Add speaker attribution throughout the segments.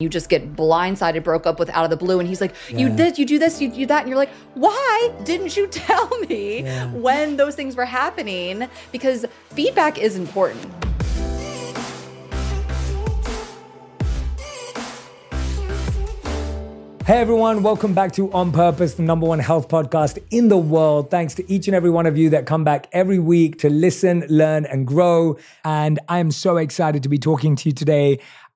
Speaker 1: you just get blindsided, broke up with out of the blue. And he's like, You this, you do this, you do that. And you're like, Why didn't you tell me
Speaker 2: Yeah.
Speaker 1: when those things were happening? Because feedback is important.
Speaker 2: Hey everyone, welcome back to On Purpose, the number one health podcast in the world. Thanks to each and every one of you that come back every week to listen, learn, and grow. And I'm so excited to be talking to you today.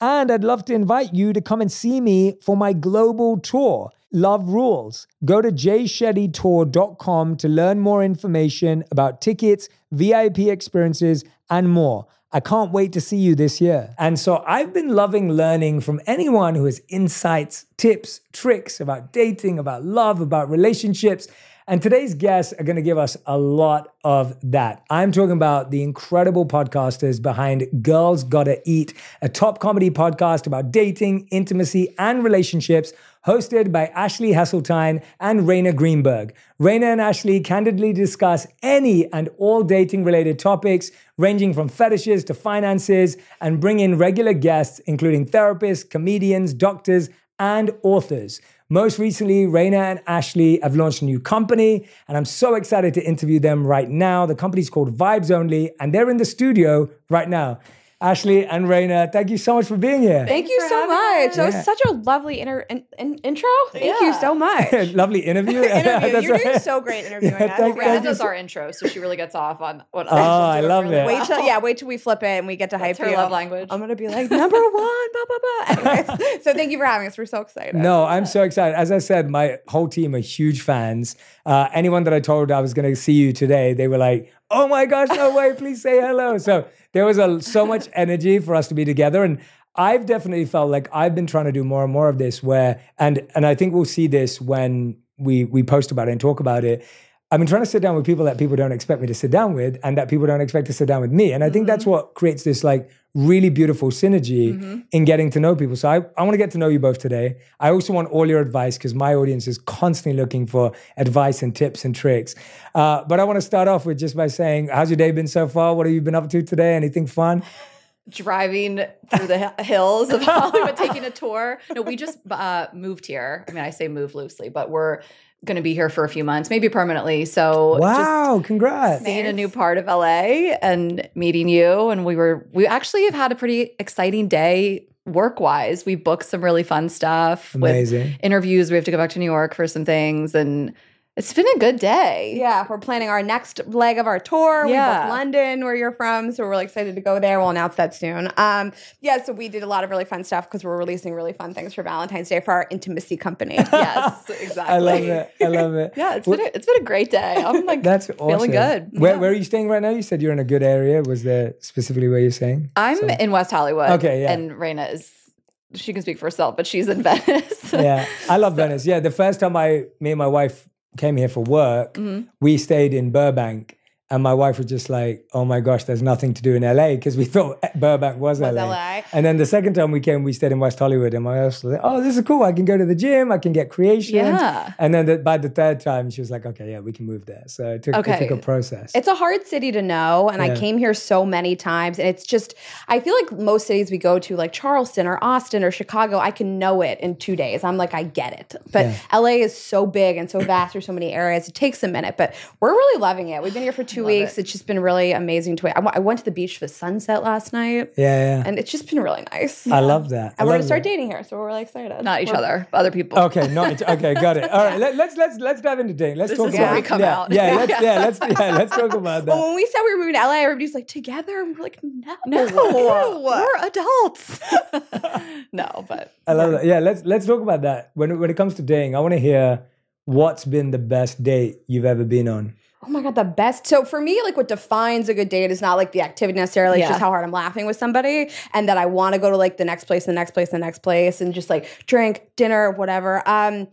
Speaker 2: And I'd love to invite you to come and see me for my global tour, Love Rules. Go to jshettytour.com to learn more information about tickets, VIP experiences, and more. I can't wait to see you this year. And so I've been loving learning from anyone who has insights, tips, tricks about dating, about love, about relationships. And today's guests are going to give us a lot of that. I'm talking about the incredible podcasters behind Girls Gotta Eat, a top comedy podcast about dating, intimacy, and relationships, hosted by Ashley Hesseltine and Rayna Greenberg. Rayna and Ashley candidly discuss any and all dating related topics, ranging from fetishes to finances, and bring in regular guests, including therapists, comedians, doctors, and authors. Most recently, Rayna and Ashley have launched a new company, and I'm so excited to interview them right now. The company's called Vibes Only, and they're in the studio right now. Ashley and Rayna, thank you so much for being here.
Speaker 3: Thank you so much.
Speaker 1: us.
Speaker 3: That was
Speaker 2: Yeah.
Speaker 3: such a lovely inter- in- in- intro. Thank you so much.
Speaker 2: Lovely interview.
Speaker 3: Interview. You're
Speaker 2: right.
Speaker 3: doing so great interviewing
Speaker 2: Yeah,
Speaker 3: us.
Speaker 2: thank-
Speaker 1: Rana
Speaker 2: thank
Speaker 1: does
Speaker 2: so-
Speaker 1: our intro, so she really gets off on what
Speaker 2: Oh, I love it.
Speaker 3: Wait till yeah, wait till we flip it and we get to hype
Speaker 1: her
Speaker 3: you.
Speaker 1: love language.
Speaker 3: I'm gonna be like number one. Blah blah blah. Anyways, so thank you for having us. We're so excited.
Speaker 2: No, I'm so excited. As I said, my whole team are huge fans. Uh, anyone that I told I was going to see you today, they were like, "Oh my gosh, no way! Please say hello." So there was a, so much energy for us to be together, and I've definitely felt like I've been trying to do more and more of this. Where and and I think we'll see this when we we post about it and talk about it. I've been trying to sit down with people that people don't expect me to sit down with, and that people don't expect to sit down with me. And I think that's what creates this like really beautiful synergy in getting to know people. So I, I want to get to know you both today. I also want all your advice because my audience is constantly looking for advice and tips and tricks. Uh, but I want to start off with just by saying, how's your day been so far? What have you been up to today? Anything fun?
Speaker 1: driving through the hills of Hollywood, taking a tour. No, we just uh, moved here. I mean, I say move loosely, but we're going to be here for a few months, maybe permanently. So just
Speaker 2: Wow, congrats.
Speaker 1: seeing a new part of LA and meeting you. And we were, we actually have had a pretty exciting day work wise. We booked some really fun stuff
Speaker 2: Amazing.
Speaker 1: with interviews. We have to go back to New York for some things. And it's been a good day.
Speaker 3: Yeah, we're planning our next leg of our tour. We
Speaker 1: Yeah.
Speaker 3: booked London, where you're from, so we're really excited to go there. We'll announce that soon. Um, yeah, so we did a lot of really fun stuff because we're releasing really fun things for Valentine's Day for our intimacy company.
Speaker 1: Yes, exactly.
Speaker 2: I love it. I love it.
Speaker 1: Yeah, it's been a, it's been a great day. I'm like
Speaker 2: That's awesome.
Speaker 1: feeling good.
Speaker 2: Where,
Speaker 1: Yeah.
Speaker 2: where are you staying right now? You said you're in a good area. Was there specifically where you're staying?
Speaker 1: I'm
Speaker 2: So-
Speaker 1: in West Hollywood.
Speaker 2: Okay, yeah.
Speaker 1: And Rayna is she can speak for herself, but she's in Venice.
Speaker 2: yeah, I love Venice. Yeah, the first time I, me and my wife came here for work,
Speaker 1: Mm-hmm.
Speaker 2: we stayed in Burbank, and my wife was just like, "Oh my gosh, there's nothing to do in LA," because we thought Burbank was,
Speaker 3: Was
Speaker 2: LA.
Speaker 3: LA.
Speaker 2: And then the second time we came, we stayed in West Hollywood, and my wife was like, "Oh, this is cool. I can go to the gym. I can get creations."
Speaker 1: Yeah.
Speaker 2: And then the, by the third time, she was like, "Okay, yeah, we can move there." So it took, it
Speaker 1: Okay.
Speaker 2: took a process.
Speaker 3: It's a hard city to know, and
Speaker 2: Yeah.
Speaker 3: I came here so many times, and it's just I feel like most cities we go to, like Charleston or Austin or Chicago, I can know it in two days. I'm like, I get it. But
Speaker 2: Yeah.
Speaker 3: LA is so big and so vast. There's so many areas. It takes a minute, but we're really loving it. We've been here for two weeks. It's just been really amazing to. I, wa- I went to the beach for the sunset last night,
Speaker 2: yeah, yeah.
Speaker 3: and it's just been really nice.
Speaker 2: I love that. I
Speaker 3: and we're gonna start
Speaker 2: that.
Speaker 3: dating here, so we're really excited.
Speaker 1: Not each
Speaker 3: We're-
Speaker 1: other, other people.
Speaker 2: Okay, not each- okay. Got it. All right, let, let's let's let's dive into dating. Let's
Speaker 1: This
Speaker 2: talk
Speaker 1: is
Speaker 2: about
Speaker 1: where we come
Speaker 2: yeah,
Speaker 1: out.
Speaker 2: Yeah, let's yeah, let's yeah, let's talk about that.
Speaker 3: Well, when we said we were moving to LA, everybody's like, together? And we're like, no.
Speaker 1: No,
Speaker 3: Ew.
Speaker 1: we're adults. no, but
Speaker 2: I love that. Yeah, let's let's talk about that. When when it comes to dating, I want to hear what's been the best date you've ever been on?
Speaker 3: Oh my god, the best. So for me, like what defines a good date is not like the activity necessarily, it's just how hard I'm laughing with somebody and that I want to go to like the next place, the next place, the next place, and just like drink, dinner, whatever. Um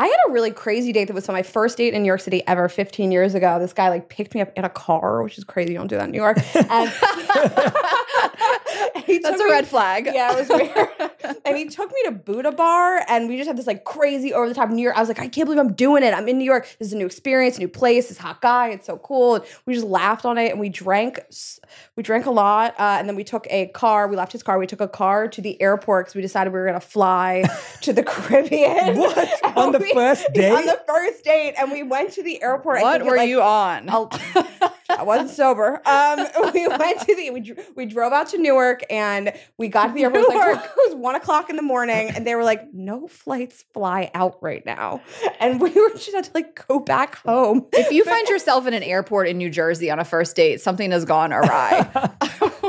Speaker 3: I had a really crazy date that was my first date in New York City ever 15 years ago. This guy like picked me up in a car, which is crazy. You don't do that in New York. And,
Speaker 1: That's
Speaker 3: took
Speaker 1: a
Speaker 3: me-
Speaker 1: red flag.
Speaker 3: Yeah, it was weird. and he took me to Buddha Bar, and we just had this like crazy over the top New York. I was like, I can't believe I'm doing it. I'm in New York. This is a new experience, new place. This hot guy, it's so cool. And we just laughed on it, and we drank. We drank a lot, uh, and then we took a car. We left his car. We took a car to the airport because we decided we were gonna fly to the Caribbean.
Speaker 2: What? On the
Speaker 3: we-
Speaker 2: first date?
Speaker 3: On the first date, and we went to the airport.
Speaker 1: What were
Speaker 3: like,
Speaker 1: you on?
Speaker 3: I'll- wasn't sober. Um, we went to the we, we drove out to Newark and we got to the airport. It was, like, it was one o'clock in the morning, and they were like, "No flights fly out right now," and we were just had to like go back home.
Speaker 1: if you find yourself in an airport in New Jersey on a first date, something has gone awry.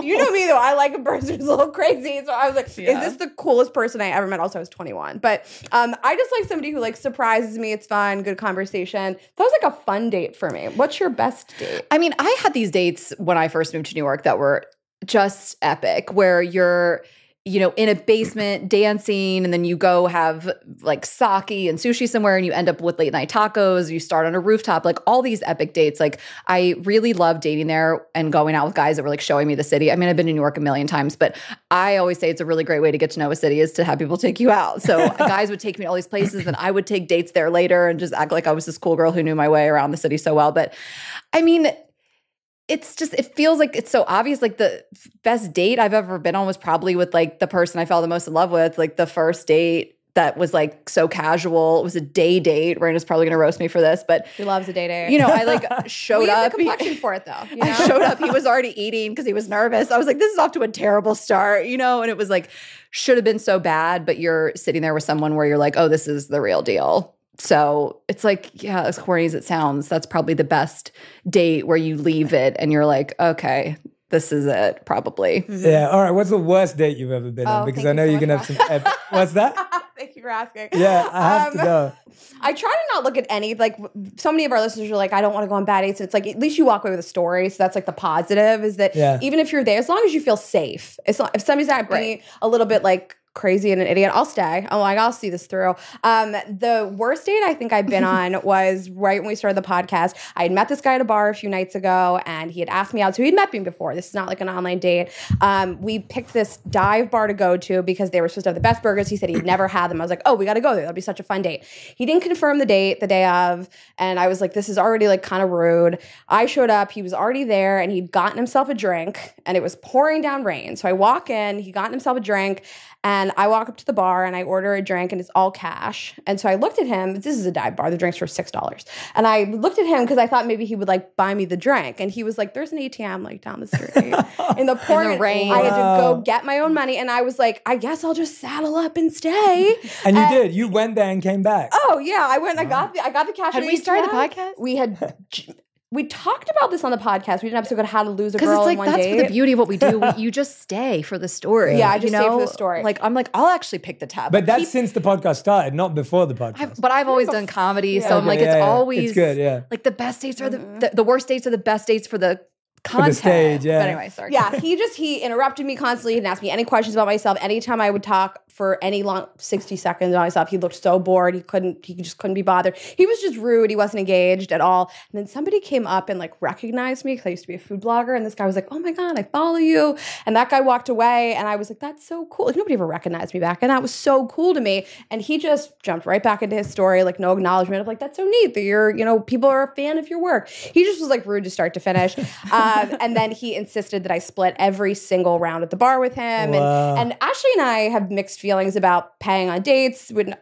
Speaker 3: you know me though, I like a person who's a little crazy, so I was like,
Speaker 1: Yeah.
Speaker 3: "Is this the coolest person I ever met?" Also, I was twenty one, but um, I just like somebody who like surprises me. It's fun, good conversation. That was like a fun date for me. What's your best date?
Speaker 1: I mean, I had these dates when I first moved to New York that were just epic, where you're, you know, in a basement dancing, and then you go have like sake and sushi somewhere, and you end up with late night tacos. You start on a rooftop, like all these epic dates. Like, I really love dating there and going out with guys that were like showing me the city. I mean, I've been to New York a million times, but I always say it's a really great way to get to know a city is to have people take you out. So guys would take me to all these places, and I would take dates there later and just act like I was this cool girl who knew my way around the city so well. But I mean, it's just it feels like it's so obvious like the best date i've ever been on was probably with like the person i fell the most in love with like the first date that was like so casual it was a day date Rayna's probably gonna roast me for this but
Speaker 3: She loves a day date.
Speaker 1: you know i like showed up
Speaker 3: the complexion for it though. You know?
Speaker 1: I showed up. He was already eating because he was nervous. I was like, this is off to a terrible start, you know? And it was like, should have been so bad, but you're sitting there with someone where you're like, oh, this is the real deal. So it's like, yeah, as corny as it sounds, that's probably the best date where you leave it and you're like, okay, this is it, probably.
Speaker 2: Yeah. All right. What's the worst date you've ever been on?
Speaker 3: Oh,
Speaker 2: Because
Speaker 3: thank
Speaker 2: I
Speaker 3: you
Speaker 2: know
Speaker 3: so
Speaker 2: you're gonna have some. Ep- What's that?
Speaker 3: Thank you for asking.
Speaker 2: Yeah, I have to
Speaker 3: Um,
Speaker 2: know.
Speaker 3: I try to not look at any like so many of our listeners are like, I don't want to go on bad dates. And it's like at least you walk away with a story. So that's like the positive is that
Speaker 2: Yeah.
Speaker 3: even if you're there, as long as you feel safe, it's not if somebody's not being
Speaker 1: Right.
Speaker 3: a little bit like crazy and an idiot, I'll stay. I'm like, I'll see this through. Um, the worst date I think I've been on was right when we started the podcast. I had met this guy at a bar a few nights ago and he had asked me out. So he'd met me before. This is not like an online date. Um, we picked this dive bar to go to because they were supposed to have the best burgers. He said he'd never had them. I was like, oh, we got to go there. That'll be such a fun date. He didn't confirm the date the day of. And I was like, this is already like kind of rude. I showed up. He was already there and he'd gotten himself a drink and it was pouring down rain. So I walk in, he gotten himself a drink. And I walk up to the bar and I order a drink and it's all cash. And so I looked at him. This is a dive bar. The drinks were six dollars. And I looked at him because I thought maybe he would like buy me the drink. And he was like, "There's an ATM like down the street in the pouring
Speaker 1: rain.
Speaker 3: I had to go get my own money. And I was like, I guess I'll just saddle up and stay.
Speaker 2: And you
Speaker 3: uh,
Speaker 2: did. You went there and came back.
Speaker 3: Oh yeah, I went. I got the. I got the cash.
Speaker 1: Had we started the podcast?
Speaker 3: We had. We talked about this on the podcast. We did an episode called "How to Lose a
Speaker 1: Because
Speaker 3: Girl
Speaker 1: it's like
Speaker 3: in One
Speaker 1: that's
Speaker 3: Date."
Speaker 1: the beauty of what we do. We, you just stay for the story.
Speaker 3: Yeah, I
Speaker 1: you
Speaker 3: just stay for the story.
Speaker 1: Like I'm like, I'll actually pick the tab.
Speaker 2: But that's
Speaker 1: Keep-
Speaker 2: since the podcast started, not before the podcast.
Speaker 1: I've, but I've always done comedy, so I'm like,
Speaker 2: yeah,
Speaker 1: it's
Speaker 2: yeah.
Speaker 1: always
Speaker 2: It's good, yeah.
Speaker 1: Like the best dates are the,
Speaker 3: Mm-hmm.
Speaker 1: the the worst dates are the best dates for the content.
Speaker 2: stage, yeah.
Speaker 1: But anyway, sorry.
Speaker 3: yeah, he just he interrupted me constantly. He didn't ask me any questions about myself. Anytime I would talk for any long sixty seconds about myself, he looked so bored. He couldn't. He just couldn't be bothered. He was just rude. He wasn't engaged at all. And then somebody came up and like recognized me because I used to be a food blogger. And this guy was like, "Oh my god, I follow you." And that guy walked away, and I was like, "That's so cool." Like nobody ever recognized me back, and that was so cool to me. And he just jumped right back into his story, like no acknowledgement of like, "That's so neat that you're, you know, people are a fan of your work." He just was like rude to start to finish. um, and then he insisted that I split every single round at the bar with him.
Speaker 2: Wow.
Speaker 3: And, and Ashley and I have mixed feelings about paying on dates. When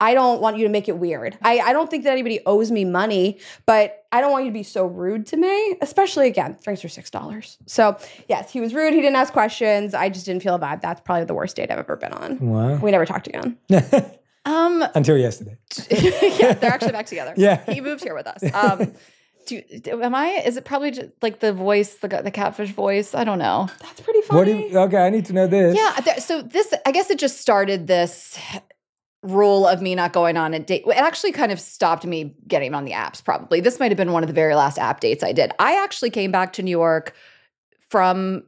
Speaker 3: I don't want you to make it weird. I, I don't think that anybody owes me money, but I don't want you to be so rude to me, especially again, drinks are $6. So, yes, he was rude. He didn't ask questions. I just didn't feel a vibe. That's probably the worst date I've ever been on.
Speaker 2: Wow.
Speaker 3: We never talked again.
Speaker 1: Um,
Speaker 2: Until yesterday.
Speaker 1: yeah, they're actually back together.
Speaker 2: Yeah.
Speaker 1: he moved here with us. Um, do, do- am I? Is it probably just like the voice, the the catfish voice? I don't know.
Speaker 3: That's pretty funny.
Speaker 2: What do you, okay, I need to know this.
Speaker 1: Yeah. There, so this, I guess, it just started this rule of me not going on a date. It actually kind of stopped me getting on the apps, probably. This might have been one of the very last app dates I did. I actually came back to New York from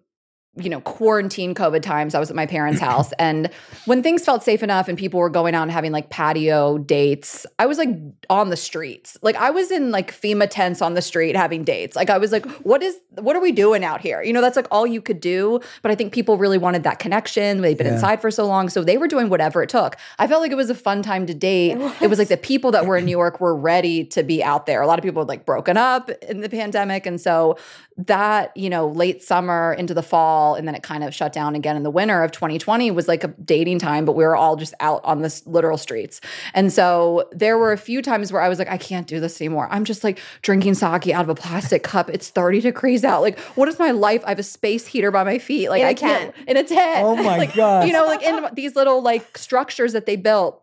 Speaker 1: you know, quarantine COVID times, I was at my parents' house. And when things felt safe enough and people were going out and having like patio dates, I was like on the streets. Like I was in like FEMA tents on the street having dates. Like I was like, what is, what are we doing out here? You know, that's like all you could do. But I think people really wanted that connection. They've been
Speaker 2: Yeah.
Speaker 1: inside for so long. So they were doing whatever it took. I felt like it was a fun time to date. It was, like the people that were in New York were ready to be out there. A lot of people had like broken up in the pandemic. And so that, you know, late summer into the fall, and then it kind of shut down again in the winter of 2020 was like a dating time, but we were all just out on the literal streets. And so there were a few times where I was like, I can't do this anymore. I'm just like drinking sake out of a plastic cup. It's 30 degrees out. Like, what is my life? I have a space heater by my feet. Like,
Speaker 3: In a
Speaker 1: I can't
Speaker 3: tent.
Speaker 1: in a tent.
Speaker 2: Oh my
Speaker 1: like,
Speaker 2: gosh.
Speaker 1: You know, like in these little like structures that they built.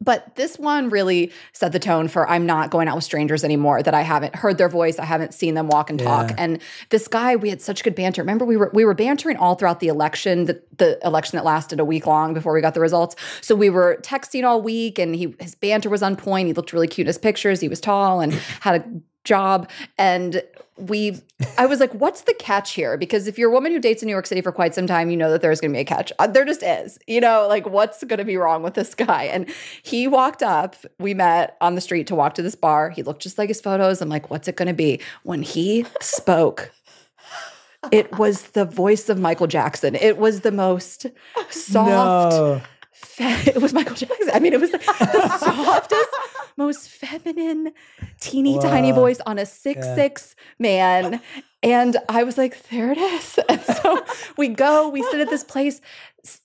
Speaker 1: But this one really set the tone for I'm not going out with strangers anymore that I haven't heard their voice, I haven't seen them walk and talk.
Speaker 2: Yeah.
Speaker 1: And this guy, we had such good banter. Remember, we were we were bantering all throughout the election, the, the election that lasted a week long before we got the results. So we were texting all week, and he his banter was on point. He looked really cute in his pictures. He was tall and had a job and we i was like what's the catch here? Because if you're a woman who dates in new york city for quite some time you know that there's going to be a catch. Uh, there just is you know like what's going to be wrong with this guy? And he walked up we met on the street to walk to this bar. He looked just like his photos. I'm like what's it going to be? When he spoke it was the voice of michael jackson. It was the most soft
Speaker 2: No.
Speaker 1: Fe- it was Michael Jackson. I mean, it was the, the softest, most feminine, teeny tiny voice on a six six man. And I was like, there it is. And so we go, we sit at this place.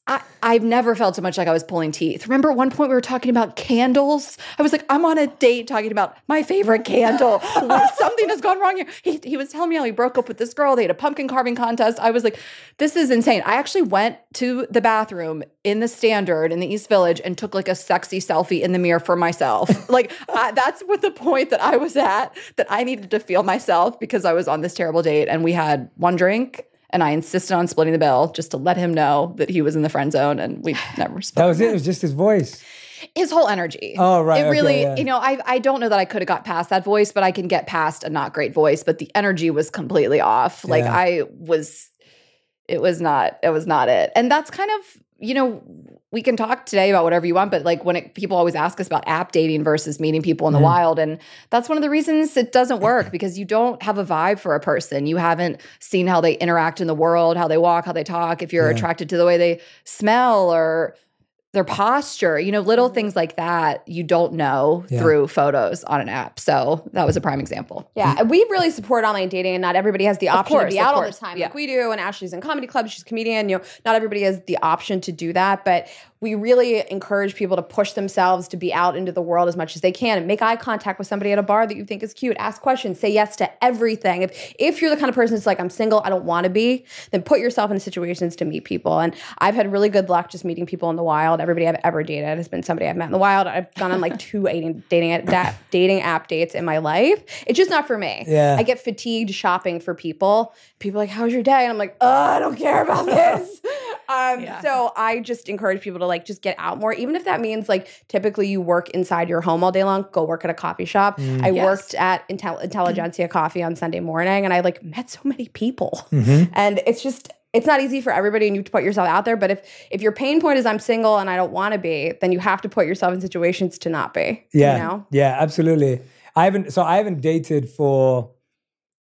Speaker 1: I, I've never felt so much like I was pulling teeth. Remember at one point we were talking about candles? I was like, I'm on a date talking about my favorite candle. Something has gone wrong here. He, he was telling me how he broke up with this girl. They had a pumpkin carving contest. I was like, this is insane. I actually went to the bathroom in the standard in the East Village and took like a sexy selfie in the mirror for myself. like I, that's what the point that I was at, that I needed to feel myself because I was on this terrible date and we had one drink. And I insisted on splitting the bill just to let him know that he was in the friend zone, and we never spoke.
Speaker 2: That was it. It was just his voice.
Speaker 1: His whole energy.
Speaker 2: Oh, right,
Speaker 1: It
Speaker 2: okay,
Speaker 1: really,
Speaker 2: yeah.
Speaker 1: you know, I I don't know that I could have got past that voice, but I can get past a not great voice. But the energy was completely off. Like
Speaker 2: Yeah.
Speaker 1: I was, it was not. It was not it. And that's kind of you know we can talk today about whatever you want, but like when it, people always ask us about app dating versus meeting people in the
Speaker 2: Mm.
Speaker 1: wild, and that's one of the reasons it doesn't work because you don't have a vibe for a person. You haven't seen how they interact in the world, how they walk, how they talk. If you're
Speaker 2: Yeah.
Speaker 1: attracted to the way they smell or their posture, you know, little things like that you don't know
Speaker 2: Yeah.
Speaker 1: through photos on an app. So that was a prime example.
Speaker 3: Yeah, and we really support online dating, and not everybody has the option
Speaker 1: course,
Speaker 3: to be out all the time
Speaker 1: yeah.
Speaker 3: like we do. And Ashley's in comedy club, she's a comedian. You know, not everybody has the option to do that, but we really encourage people to push themselves to be out into the world as much as they can and make eye contact with somebody at a bar that you think is cute. Ask questions, say yes to everything. If if you're the kind of person that's like, I'm single, I don't want to be, then put yourself in situations to meet people. And I've had really good luck just meeting people in the wild. Everybody I've ever dated has been somebody I've met in the wild. I've gone on like two dating dating da- dating app dates in my life. It's just not for me.
Speaker 2: Yeah.
Speaker 3: I get fatigued shopping for people. People are like, "How's your day?" And I'm like, "Oh, I don't care about this." um,
Speaker 1: Yeah.
Speaker 3: So I just encourage people to like just get out more, even if that means like typically you work inside your home all day long. Go work at a coffee shop. I
Speaker 1: Yes.
Speaker 3: worked at Intel- Intelligentsia Coffee on Sunday morning, and I like met so many people,
Speaker 2: Mm-hmm.
Speaker 3: and it's just. It's not easy for everybody, and you have to put yourself out there. But if if your pain point is I'm single and I don't want to be, then you have to put yourself in situations to not be.
Speaker 2: Yeah.
Speaker 3: You know?
Speaker 2: Yeah, absolutely. I haven't so I haven't dated for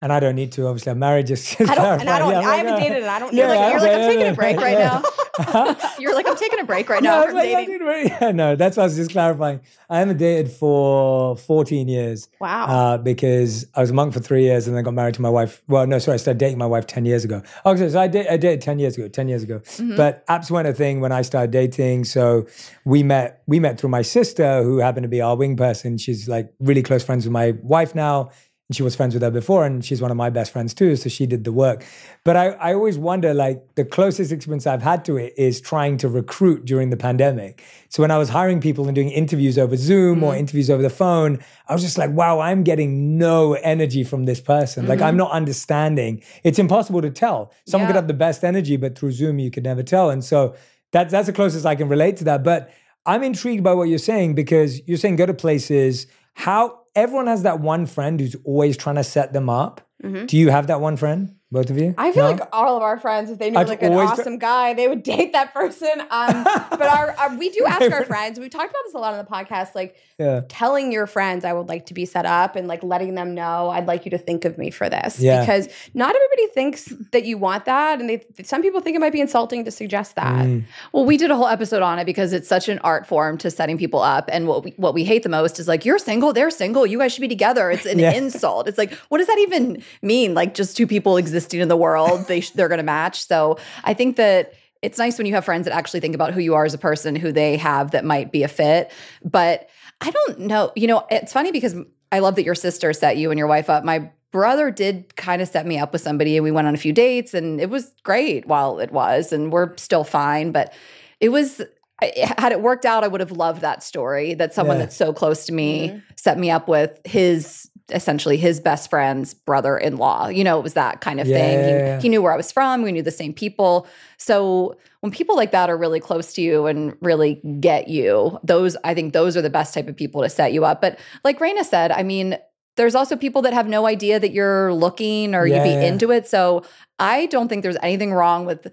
Speaker 2: and I don't need to, obviously. I'm married just
Speaker 3: I don't, and I don't. I haven't dated, and I don't.
Speaker 1: You're
Speaker 3: know.
Speaker 1: like, you're like, I'm taking
Speaker 2: yeah,
Speaker 1: a break right
Speaker 2: yeah.
Speaker 1: now. You're like, I'm taking a break right
Speaker 2: Yeah,
Speaker 1: now
Speaker 2: I
Speaker 1: from
Speaker 2: like,
Speaker 1: dating.
Speaker 2: yeah, no, that's what I was just clarifying. I haven't dated for 14 years.
Speaker 3: Wow.
Speaker 2: Uh, because I was a monk for three years and then got married to my wife. Well, no, sorry, I started dating my wife 10 years ago. Oh, so so I, did, I dated 10 years ago, 10 years ago. But apps weren't a thing when I started dating. So we met, we met through my sister who happened to be our wing person. She's like really close friends with my wife now. And she was friends with her before, and she's one of my best friends too. So she did the work. But I, I always wonder like, the closest experience I've had to it is trying to recruit during the pandemic. So when I was hiring people and doing interviews over Zoom or mm. interviews over the phone, I was just like, wow, I'm getting no energy from this person. Like, I'm mm-hmm. not understanding. It's impossible to tell. Someone could have the best energy, but through Zoom, you could never tell. And so that, that's the closest I can relate to that. But I'm intrigued by what you're saying because you're saying go to places. How everyone has that one friend who's always trying to set them up. Mm-hmm. Do you have that one friend? Both of you?
Speaker 3: I feel
Speaker 2: No?
Speaker 3: like all of our friends, if they knew
Speaker 2: I've
Speaker 3: like an awesome guy, they would date that person. Um, but our, our we do ask our friends. We've talked about this a lot on the podcast, like
Speaker 2: Yeah.
Speaker 3: telling your friends I would like to be set up and like letting them know I'd like you to think of me for this
Speaker 2: Yeah.
Speaker 3: because not everybody thinks that you want that, and they some people think it might be insulting to suggest that.
Speaker 2: Mm.
Speaker 1: Well, we did a whole episode on it because it's such an art form to setting people up. And what we, what we hate the most is like, you're single, they're single, you guys should be together. It's an
Speaker 2: Yeah.
Speaker 1: insult. It's like, what does that even mean? Like, just two people existing in the world, they they're going to match. So I think that it's nice when you have friends that actually think about who you are as a person, who they have that might be a fit. But I don't know. You know, it's funny because I love that your sister set you and your wife up. My brother did kind of set me up with somebody and we went on a few dates and it was great while it was and we're still fine but it was I- had it worked out i would have loved that story that someone
Speaker 2: Yeah.
Speaker 1: that's so close to me mm-hmm. set me up with his essentially his best friend's brother-in-law you know it was that kind of
Speaker 2: Yeah,
Speaker 1: thing
Speaker 2: yeah.
Speaker 1: He, he knew where i was from we knew the same people so when people like that are really close to you and really get you those i think those are the best type of people to set you up but like Rayna said i mean there's also people that have no idea that you're looking or
Speaker 2: Yeah,
Speaker 1: you'd be into it. So I don't think there's anything wrong with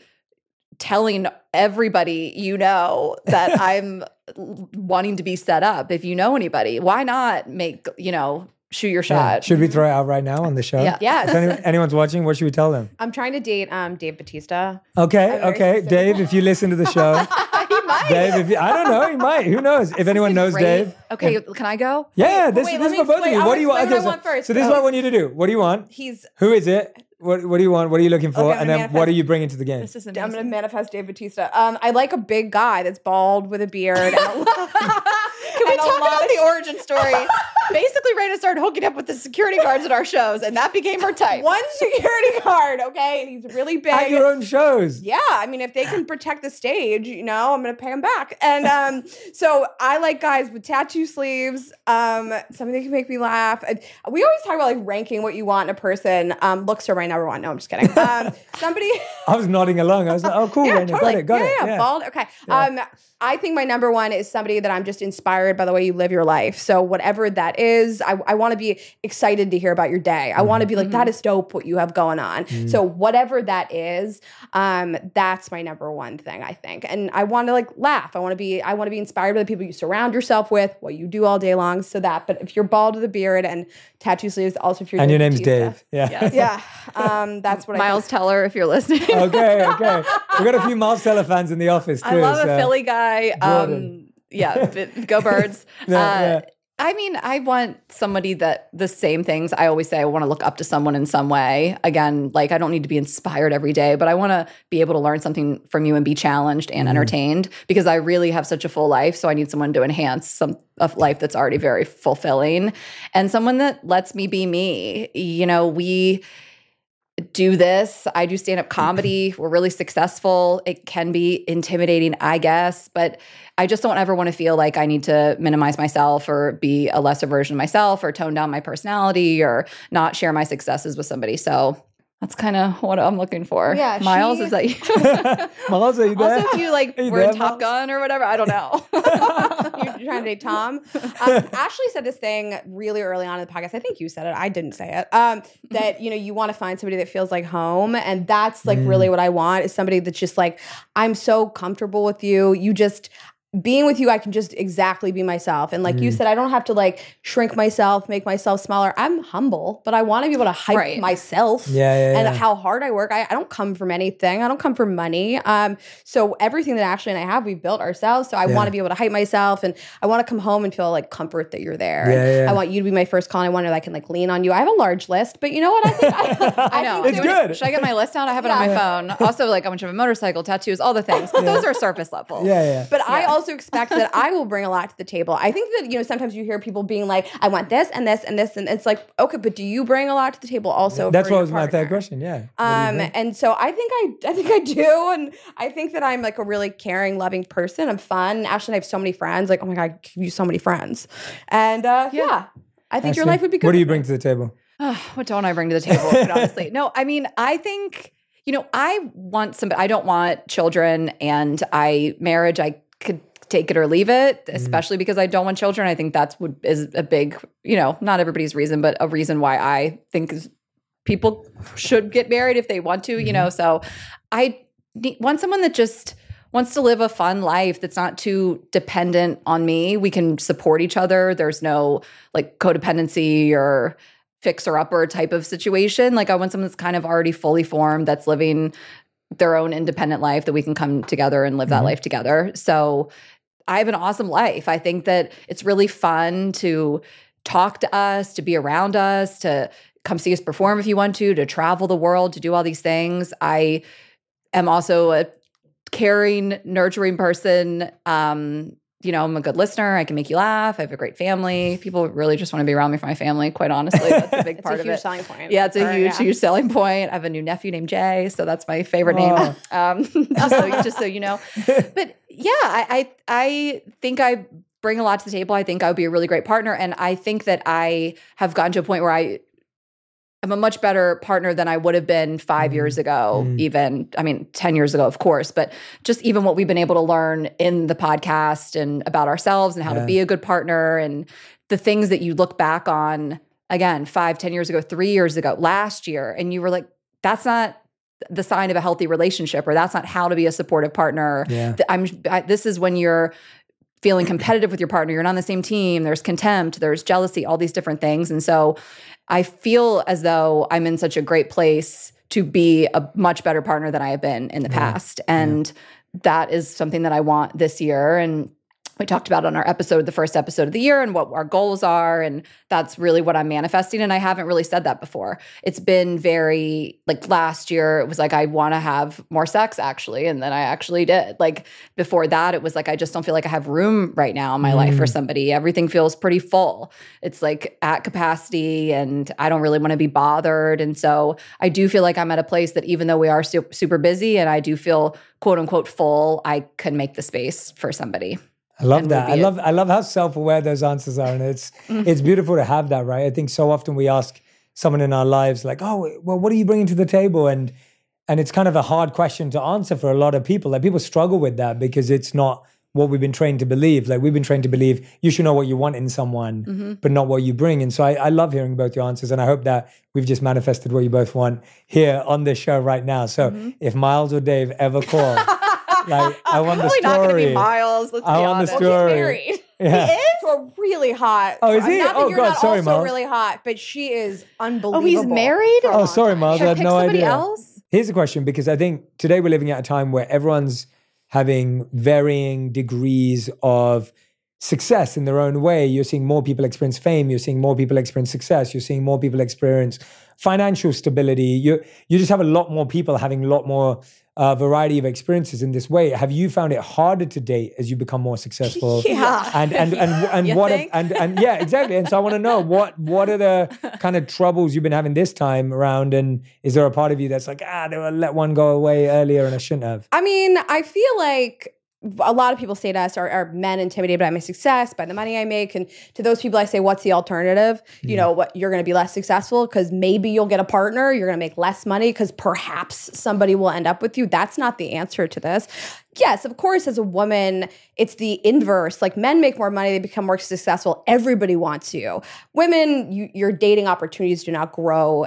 Speaker 1: telling everybody you know that I'm wanting to be set up. If you know anybody, why not make, you know, shoot your
Speaker 2: Yeah.
Speaker 1: shot?
Speaker 2: Should we throw it out right now on the show?
Speaker 1: Yeah.
Speaker 3: Yes.
Speaker 2: If any- anyone's watching, what should we tell them?
Speaker 3: I'm trying to date um, Dave Bautista.
Speaker 2: Okay, okay.
Speaker 3: specific.
Speaker 2: Dave, if you listen to the show,
Speaker 1: he might.
Speaker 2: Dave, if you, I don't know, he might. Who knows? If anyone knows
Speaker 1: Great.
Speaker 2: Dave.
Speaker 1: Okay, can I go?
Speaker 2: Yeah,
Speaker 3: Wait,
Speaker 2: this,
Speaker 3: wait,
Speaker 2: this is for both of you.
Speaker 3: I'll
Speaker 2: What do you want?
Speaker 3: explain what I
Speaker 2: so-
Speaker 3: want first.
Speaker 2: So this is what I want you to do. What do you want?
Speaker 3: He's
Speaker 2: Who is it? What, what do you want? What are you looking for?
Speaker 3: Okay,
Speaker 2: and
Speaker 3: gonna
Speaker 2: then what are you bringing to the game?
Speaker 1: This is
Speaker 3: I'm gonna manifest Dave Bautista. Um, I like a big guy that's bald with a beard. And a,
Speaker 1: Can we talk about
Speaker 3: of-
Speaker 1: the origin story? Basically, Rayna started hooking up with the security guards at our shows, and that became her type.
Speaker 3: one security guard, okay, and he's really big.
Speaker 2: At your own shows.
Speaker 3: Yeah, I mean, if they can protect the stage, you know, I'm gonna pay them back. And um, so I like guys with tattoo sleeves, um, something that can make me laugh. We always talk about like ranking what you want in a person. Um, looks are my number one. No, I'm just kidding. Um, somebody.
Speaker 2: I was nodding along. I was like, oh, cool,
Speaker 3: Yeah,
Speaker 2: Rayna.
Speaker 3: totally.
Speaker 2: Got it, got
Speaker 3: yeah,
Speaker 2: it.
Speaker 3: yeah, bald. Okay. Um, I think my number one is somebody that I'm just inspired by the way you live your life. So whatever that is, I, I want to be excited to hear about your day. I want to be like, that is dope what you have going on. So whatever that is, um, that's my number one thing, I think. And I want to like laugh. I want to be, I want to be inspired by the people you surround yourself with, what you do all day long. So that, but if you're bald with a beard and tattoo sleeves, also if you're
Speaker 2: And your name's
Speaker 3: Bautista.
Speaker 2: Dave. Yeah.
Speaker 3: Yeah. Um, that's what I
Speaker 1: Miles Teller, if you're listening.
Speaker 2: okay, okay. We got a few Miles Teller fans in the office too.
Speaker 1: I love
Speaker 2: so-
Speaker 1: a Philly guy.
Speaker 2: Jordan.
Speaker 1: Um, yeah, go birds.
Speaker 2: Yeah,
Speaker 1: uh,
Speaker 2: yeah.
Speaker 1: I mean, I want somebody that the same things. I always say I want to look up to someone in some way. Again, like I don't need to be inspired every day, but I want to be able to learn something from you and be challenged and
Speaker 2: Mm-hmm.
Speaker 1: entertained because I really have such a full life. So I need someone to enhance some of life that's already very fulfilling and someone that lets me be me. You know, we do this. I do stand up mm-hmm. comedy. We're really successful. It can be intimidating, I guess, but I just don't ever want to feel like I need to minimize myself or be a lesser version of myself or tone down my personality or not share my successes with somebody. So that's kind of what I'm looking for.
Speaker 3: Yeah,
Speaker 1: Miles,
Speaker 3: she-
Speaker 1: is that you?
Speaker 2: Miles, are you there?
Speaker 1: also, if you like
Speaker 2: you
Speaker 1: were
Speaker 2: there,
Speaker 1: in Top
Speaker 2: Miles?
Speaker 1: Gun or whatever, I don't know.
Speaker 3: You're trying to date Tom. Um, Ashley said this thing really early on in the podcast. I think you said it. I didn't say it. Um, that you know you want to find somebody that feels like home, and that's like really what I want is somebody that's just like I'm so comfortable with you. You just being with you, I can just exactly be myself. And like you said, I don't have to like shrink myself, make myself smaller. I'm humble, but I want to be able to hype
Speaker 1: Right.
Speaker 3: myself
Speaker 2: Yeah, yeah,
Speaker 3: and
Speaker 2: yeah.
Speaker 3: how hard I work. I, I don't come from anything. I don't come from money. Um, so everything that Ashley and I have, we built ourselves. So I
Speaker 2: Yeah.
Speaker 3: want to be able to hype myself, and I want to come home and feel like comfort that you're there.
Speaker 2: Yeah,
Speaker 3: And
Speaker 2: yeah.
Speaker 3: I want you to be my first call. and I want to I can like lean on you. I have a large list, but you know what? I think I,
Speaker 1: I know.
Speaker 2: It's
Speaker 3: think
Speaker 2: good.
Speaker 1: Should I get my list out? I have it on my phone. Also, like a bunch of a motorcycle, tattoos, all the things. But those are surface level.
Speaker 2: Yeah, yeah.
Speaker 3: But I also expect that I will bring a lot to the table. I think that you know sometimes you hear people being like, "I want this and this and this," and it's like, okay, but do you bring a lot to the table also?
Speaker 2: That's what
Speaker 3: your
Speaker 2: was my third question. Yeah. What do you
Speaker 3: Um, and so I think I, I think I do, and I think that I'm like a really caring, loving person. I'm fun. Ashley and I have so many friends. Like, oh my god, I give you so many friends, and uh, yeah. I think your
Speaker 2: Ashley,
Speaker 3: life would be good.
Speaker 2: What do you bring to the table?
Speaker 1: Ugh, what don't I bring to the table? quite honestly, no. I mean, I think you know, I want some. I don't want children, and I marriage. I could take it or leave it, especially because I don't want children. I think that's what is a big, you know, not everybody's reason, but a reason why I think people should get married if they want to, you know. So I need, want someone that just wants to live a fun life that's not too dependent on me. We can support each other. There's no like codependency or fixer upper type of situation. Like I want someone that's kind of already fully formed, that's living their own independent life that we can come together and live that
Speaker 2: Mhm.
Speaker 1: life together. So I have an awesome life. I think that it's really fun to talk to us, to be around us, to come see us perform if you want to, to travel the world, to do all these things. I am also a caring, nurturing person. Um, you know, I'm a good listener. I can make you laugh. I have a great family. People really just want to be around me for my family, quite honestly. That's a big
Speaker 3: It's
Speaker 1: part
Speaker 3: a
Speaker 1: of
Speaker 3: huge
Speaker 1: it.
Speaker 3: selling point.
Speaker 1: Yeah, it's a
Speaker 3: Or,
Speaker 1: huge,
Speaker 3: yeah.
Speaker 1: huge selling point. I have a new nephew named Jay, so that's my favorite name.
Speaker 2: Oh.
Speaker 1: Um, just so just so you know. But yeah, I, I I think I bring a lot to the table. I think I would be a really great partner, and I think that I have gotten to a point where I am a much better partner than I would have been 5
Speaker 2: Mhm.
Speaker 1: years ago.
Speaker 2: Mm.
Speaker 1: Even I mean, ten years ago, of course, but just even what we've been able to learn in the podcast and about ourselves and how
Speaker 2: Yeah.
Speaker 1: to be a good partner and the things that you look back on again five, ten years ago, three years ago, last year, and you were like, that's not the sign of a healthy relationship, or that's not how to be a supportive partner.
Speaker 2: Yeah.
Speaker 1: I'm. I, this is when you're feeling competitive with your partner. You're not on the same team. There's contempt. There's jealousy. All these different things, and so I feel as though I'm in such a great place to be a much better partner than I have been in the
Speaker 2: Yeah.
Speaker 1: past, and that is something that I want this year. And we talked about on our episode, the first episode of the year, and what our goals are. And that's really what I'm manifesting. And I haven't really said that before. It's been very, like last year, it was like, I want to have more sex actually. And then I actually did. Like before that, it was like, I just don't feel like I have room right now in my life for
Speaker 2: Mm.
Speaker 1: somebody. Everything feels pretty full. It's like at capacity and I don't really want to be bothered. And so I do feel like I'm at a place that even though we are su- super busy and I do feel quote unquote full, I can make the space for somebody.
Speaker 2: I love that. I love I love how self-aware those answers are. And it's it's beautiful to have that, right? I think so often we ask someone in our lives like, "Oh, well, what are you bringing to the table?" And and it's kind of a hard question to answer for a lot of people. Like people struggle with that because it's not what we've been trained to believe. Like we've been trained to believe you should know what you want in someone,
Speaker 1: Mm-hmm.
Speaker 2: but not what you bring. And so I, I love hearing both your answers. And I hope that we've just manifested what you both want here on this show right now. So
Speaker 1: Mm-hmm.
Speaker 2: if Miles or Dave ever call, like I want the
Speaker 1: Probably not going to
Speaker 2: story.
Speaker 1: be Miles. Let's
Speaker 2: I
Speaker 1: be
Speaker 2: want the story.
Speaker 3: Well, he's married.
Speaker 2: Yeah.
Speaker 3: He is to a really hot.
Speaker 2: Oh, is he?
Speaker 3: Not that
Speaker 2: Oh,
Speaker 3: you're
Speaker 2: God,
Speaker 3: not
Speaker 2: sorry,
Speaker 3: also
Speaker 2: Miles.
Speaker 3: really hot, but she is unbelievable.
Speaker 1: Oh, he's married?
Speaker 3: for a
Speaker 2: Oh,
Speaker 3: long
Speaker 2: sorry,
Speaker 3: time.
Speaker 2: Miles.
Speaker 1: Should
Speaker 2: I
Speaker 1: I
Speaker 2: had
Speaker 1: pick
Speaker 2: no
Speaker 1: somebody
Speaker 2: idea.
Speaker 1: else?
Speaker 2: Here's a question because I think today we're living at a time where everyone's having varying degrees of success in their own way. You're seeing more people experience fame. You're seeing more people experience success. You're seeing more people experience financial stability. You you just have a lot more people having a lot more uh, variety of experiences in this way. Have you found it harder to date as you become more successful?
Speaker 3: Yeah.
Speaker 2: And and and and
Speaker 1: You
Speaker 2: what and and yeah, exactly. And so I want to know what what are the kind of troubles you've been having this time around, and is there a part of you that's like ah, they were let one go away earlier and I shouldn't have?
Speaker 3: I mean, I feel like a lot of people say to us, are, are men intimidated by my success, by the money I make? And to those people, I say, what's the alternative? You hmm. know, what you're going to be less successful because maybe you'll get a partner, you're going to make less money because perhaps somebody will end up with you. That's not the answer to this. Yes, of course, as a woman, it's the inverse. Like men make more money, they become more successful. Everybody wants you. Women, you, your dating opportunities do not grow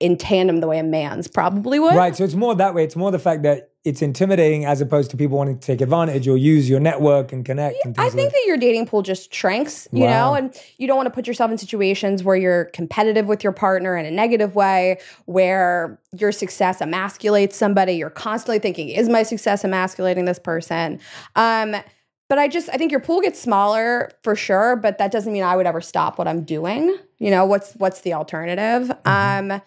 Speaker 3: in tandem the way a man's probably would.
Speaker 2: Right. So it's more that way. It's more the fact that it's intimidating as opposed to people wanting to take advantage or use your network and connect. and
Speaker 3: I think
Speaker 2: like
Speaker 3: that your dating pool just shrinks, you
Speaker 2: Wow.
Speaker 3: know, and you don't want to put yourself in situations where you're competitive with your partner in a negative way, where your success emasculates somebody. You're constantly thinking, is my success emasculating this person? Um, but I just I think your pool gets smaller for sure, but that doesn't mean I would ever stop what I'm doing. You know, what's what's the alternative? Um,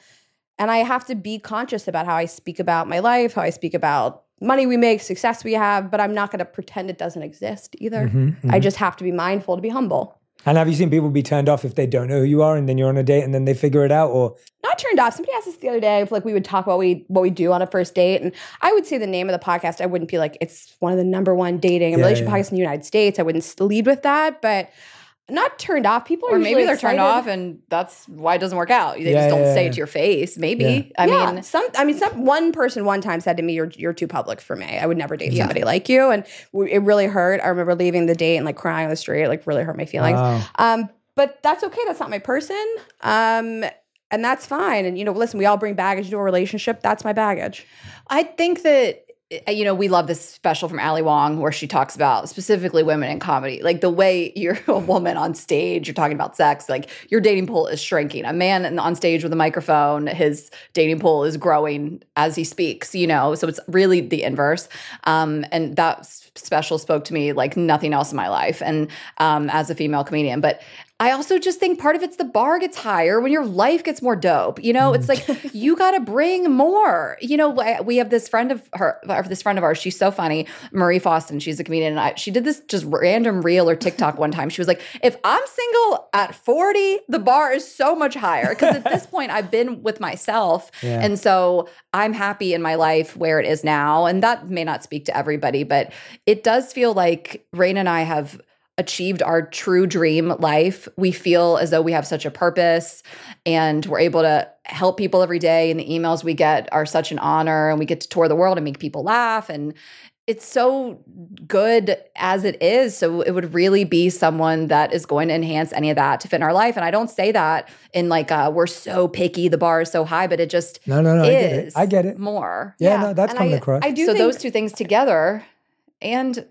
Speaker 3: and I have to be conscious about how I speak about my life, how I speak about money we make, success we have, but I'm not going to pretend it doesn't exist either.
Speaker 2: Mhm,
Speaker 3: I
Speaker 2: mhm.
Speaker 3: just have to be mindful to be humble.
Speaker 2: And have you seen people be turned off if they don't know who you are and then you're on a date and then they figure it out? Or
Speaker 3: Not turned off. Somebody asked us the other day if like we would talk about what we what we do on a first date, and I would say the name of the podcast. I wouldn't be like it's one of the number one dating and
Speaker 2: Yeah,
Speaker 3: relationship
Speaker 2: yeah.
Speaker 3: podcasts in the United States. I wouldn't lead with that, but not turned off. People are
Speaker 1: or maybe they're turned off and that's why it doesn't work out. They
Speaker 2: Yeah,
Speaker 1: just don't
Speaker 2: yeah,
Speaker 1: say
Speaker 2: yeah.
Speaker 1: it to your face. Maybe.
Speaker 2: Yeah.
Speaker 1: I
Speaker 3: yeah,
Speaker 1: mean,
Speaker 3: some. I mean, some. One person one time said to me, "You're you're too public for me. I would never date
Speaker 1: Yeah.
Speaker 3: somebody like you." And w- it really hurt. I remember leaving the date and like crying on the street. It, like really hurt my feelings.
Speaker 2: Wow.
Speaker 3: Um, but that's okay. That's not my person. Um, and that's fine. And you know, listen, we all bring baggage into a relationship. That's my baggage.
Speaker 1: I think that you know we love this special from Ali Wong where she talks about specifically women in comedy, like the way you're a woman on stage, you're talking about sex, like your dating pool is shrinking. A man on stage with a microphone, his dating pool is growing as he speaks. You know, so it's really the inverse. Um, and that special spoke to me like nothing else in my life, and um, as a female comedian, but. I also just think part of it's the bar gets higher when your life gets more dope. You know, it's like mm. you got to bring more. You know, we have this friend of her, or this friend of ours. She's so funny, Marie Faustin. She's a comedian, and I, she did this just random reel or TikTok one time. She was like, "If I'm single at 40, the bar is so much higher because at this point I've been with myself,
Speaker 2: Yeah.
Speaker 1: and so I'm happy in my life where it is now. And that may not speak to everybody, but it does feel like Rain and I have." Achieved our true dream life. We feel as though we have such a purpose and we're able to help people every day. And the emails we get are such an honor and we get to tour the world and make people laugh. And it's so good as it is. So it would really be someone that is going to enhance any of that to fit in our life. And I don't say that in like, uh, we're so picky, the bar is so high, but it just
Speaker 2: No, no, no. I get it.
Speaker 1: is
Speaker 2: I get it.
Speaker 1: more.
Speaker 2: Yeah, no, that's
Speaker 3: and
Speaker 2: coming
Speaker 3: I,
Speaker 2: across.
Speaker 3: I do
Speaker 1: so
Speaker 3: think
Speaker 1: those two things together and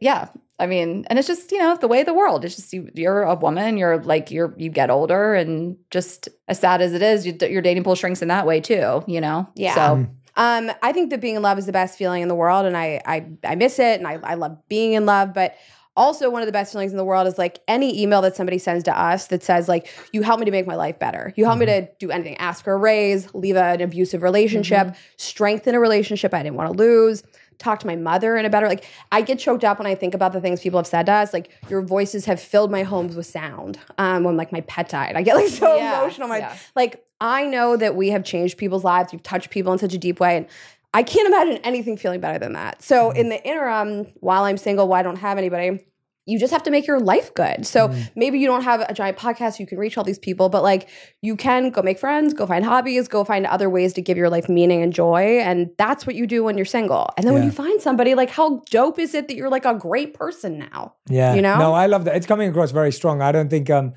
Speaker 1: yeah i mean and it's just you know the way of the world it's just you, you're a woman you're like you're you get older and just as sad as it is you, your dating pool shrinks in that way too you know
Speaker 3: Yeah.
Speaker 1: so
Speaker 2: Mm.
Speaker 3: Um, I think that being in love is the best feeling in the world, and I I, I miss it, and I, I love being in love. But also, one of the best feelings in the world is like any email that somebody sends to us that says like, "You help me to make my life better. You helped me to do anything. Ask for a raise, leave an abusive relationship, strengthen a relationship I didn't want to lose." Talk to my mother in a better like I get choked up when I think about the things people have said to us. Like your voices have filled my homes with sound. Um, when like my pet died, I get like so
Speaker 1: Yeah,
Speaker 3: emotional. My
Speaker 1: yeah.
Speaker 3: like I know that we have changed people's lives. We've touched people in such a deep way. And I can't imagine anything feeling better than that. So in the interim, while I'm single, while I don't have anybody, you just have to make your life good. So maybe you don't have a giant podcast, you can reach all these people, but like you can go make friends, go find hobbies, go find other ways to give your life meaning and joy. And that's what you do when you're single. And then when you find somebody, like how dope is it that you're like a great person now?
Speaker 2: Yeah.
Speaker 3: You know?
Speaker 2: No, I love that. It's coming across very strong. I don't think um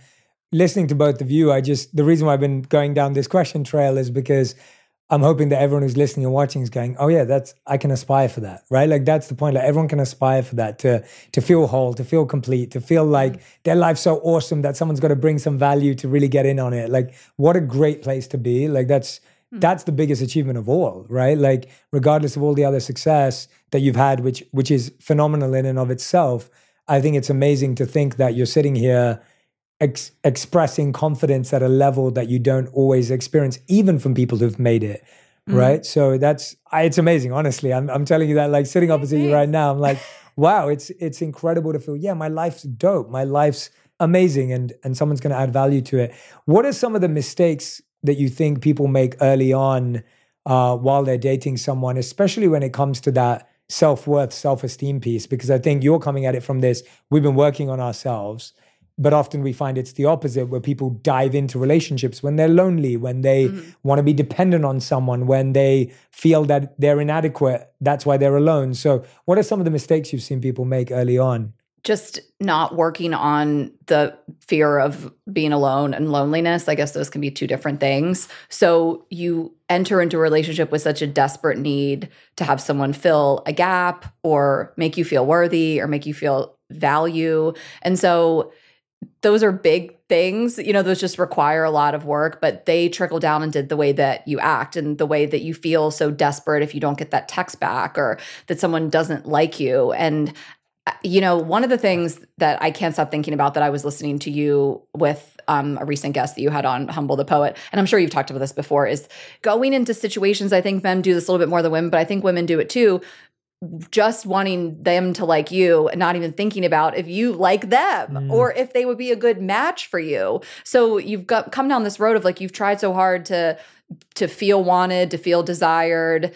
Speaker 2: listening to both of you, I just the reason why I've been going down this question trail is because I'm hoping that everyone who's listening and watching is going, oh yeah, that's I can aspire for that, right? Like that's the point. Like everyone can aspire for that to to feel whole, to feel complete, to feel mm-hmm. like their life's so awesome that someone's got to bring some value to really get in on it. Like what a great place to be. Like that's mm. that's the biggest achievement of all, right? Like regardless of all the other success that you've had, which which is phenomenal in and of itself, I think it's amazing to think that you're sitting here ex- expressing confidence at a level that you don't always experience, even from people who've made it. Right. So that's I, it's amazing. Honestly, I'm I'm telling you that like sitting opposite you right now, I'm like, wow, it's it's incredible to feel. Yeah, my life's dope. My life's amazing, and and someone's going to add value to it. What are some of the mistakes that you think people make early on uh, while they're dating someone, especially when it comes to that self worth, self esteem piece? Because I think you're coming at it from this. We've been working on ourselves but often we find it's the opposite where people dive into relationships when they're lonely when they mm-hmm. want to be dependent on someone when they feel that they're inadequate that's why they're alone so what are some of the mistakes you've seen people make early on
Speaker 1: just not working on the fear of being alone and loneliness. I guess those can be two different things. So you enter into a relationship with such a desperate need to have someone fill a gap or make you feel worthy or make you feel value. And so those are big things. You know, those just require a lot of work, but they trickle down did the way that you act and the way that you feel so desperate if you don't get that text back or that someone doesn't like you. And uh, you know, one of the things that I can't stop thinking about that I was listening to you with um, a recent guest that you had on Humble the Poet, and I'm sure you've talked about this before, is going into situations. I think men do this a little bit more than women, but I think women do it too. Just wanting them to like you and not even thinking about if you like them
Speaker 2: Mm.
Speaker 1: or if they would be a good match for you. So you've got come down this road of like you've tried so hard to to feel wanted, to feel desired,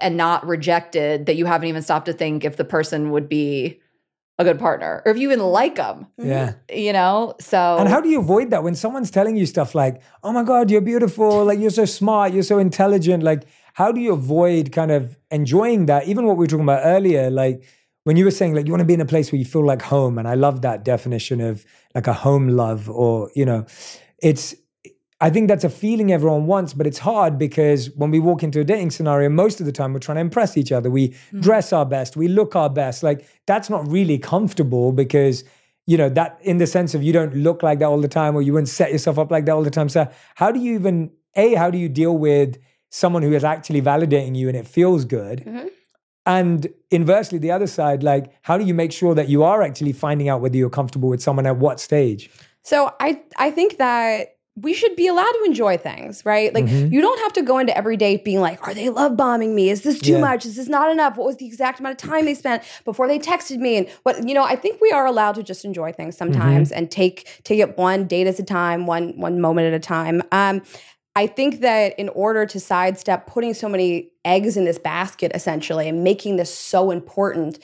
Speaker 1: and not rejected that you haven't even stopped to think if the person would be a good partner or if you even like them.
Speaker 2: Yeah.
Speaker 1: You know? So
Speaker 2: And how do you avoid that when someone's telling you stuff like, "Oh my god, you're beautiful, like you're so smart, you're so intelligent." Like how do you avoid kind of enjoying that? Even what we were talking about earlier, like when you were saying like you want to be in a place where you feel like home and I love that definition of like a home love or, you know, it's I think that's a feeling everyone wants, but it's hard because when we walk into a dating scenario, most of the time we're trying to impress each other. We mm. dress our best, we look our best. Like that's not really comfortable because you know that in the sense of you don't look like that all the time or you wouldn't set yourself up like that all the time. So how do you even a how do you deal with someone who is actually validating you and it feels good? And inversely, the other side, like how do you make sure that you are actually finding out whether you're comfortable with someone at what stage?
Speaker 3: So I I think that we should be allowed to enjoy things, right? Like
Speaker 2: Mm-hmm.
Speaker 3: you don't have to go into every date being like, are they love bombing me? Is this too
Speaker 2: Yeah.
Speaker 3: much? Is this not enough? What was the exact amount of time they spent before they texted me? And what you know, I think we are allowed to just enjoy things sometimes
Speaker 2: Mm-hmm.
Speaker 3: and take take it one date at a time, one one moment at a time. Um I think that in order to sidestep putting so many eggs in this basket essentially and making this so important,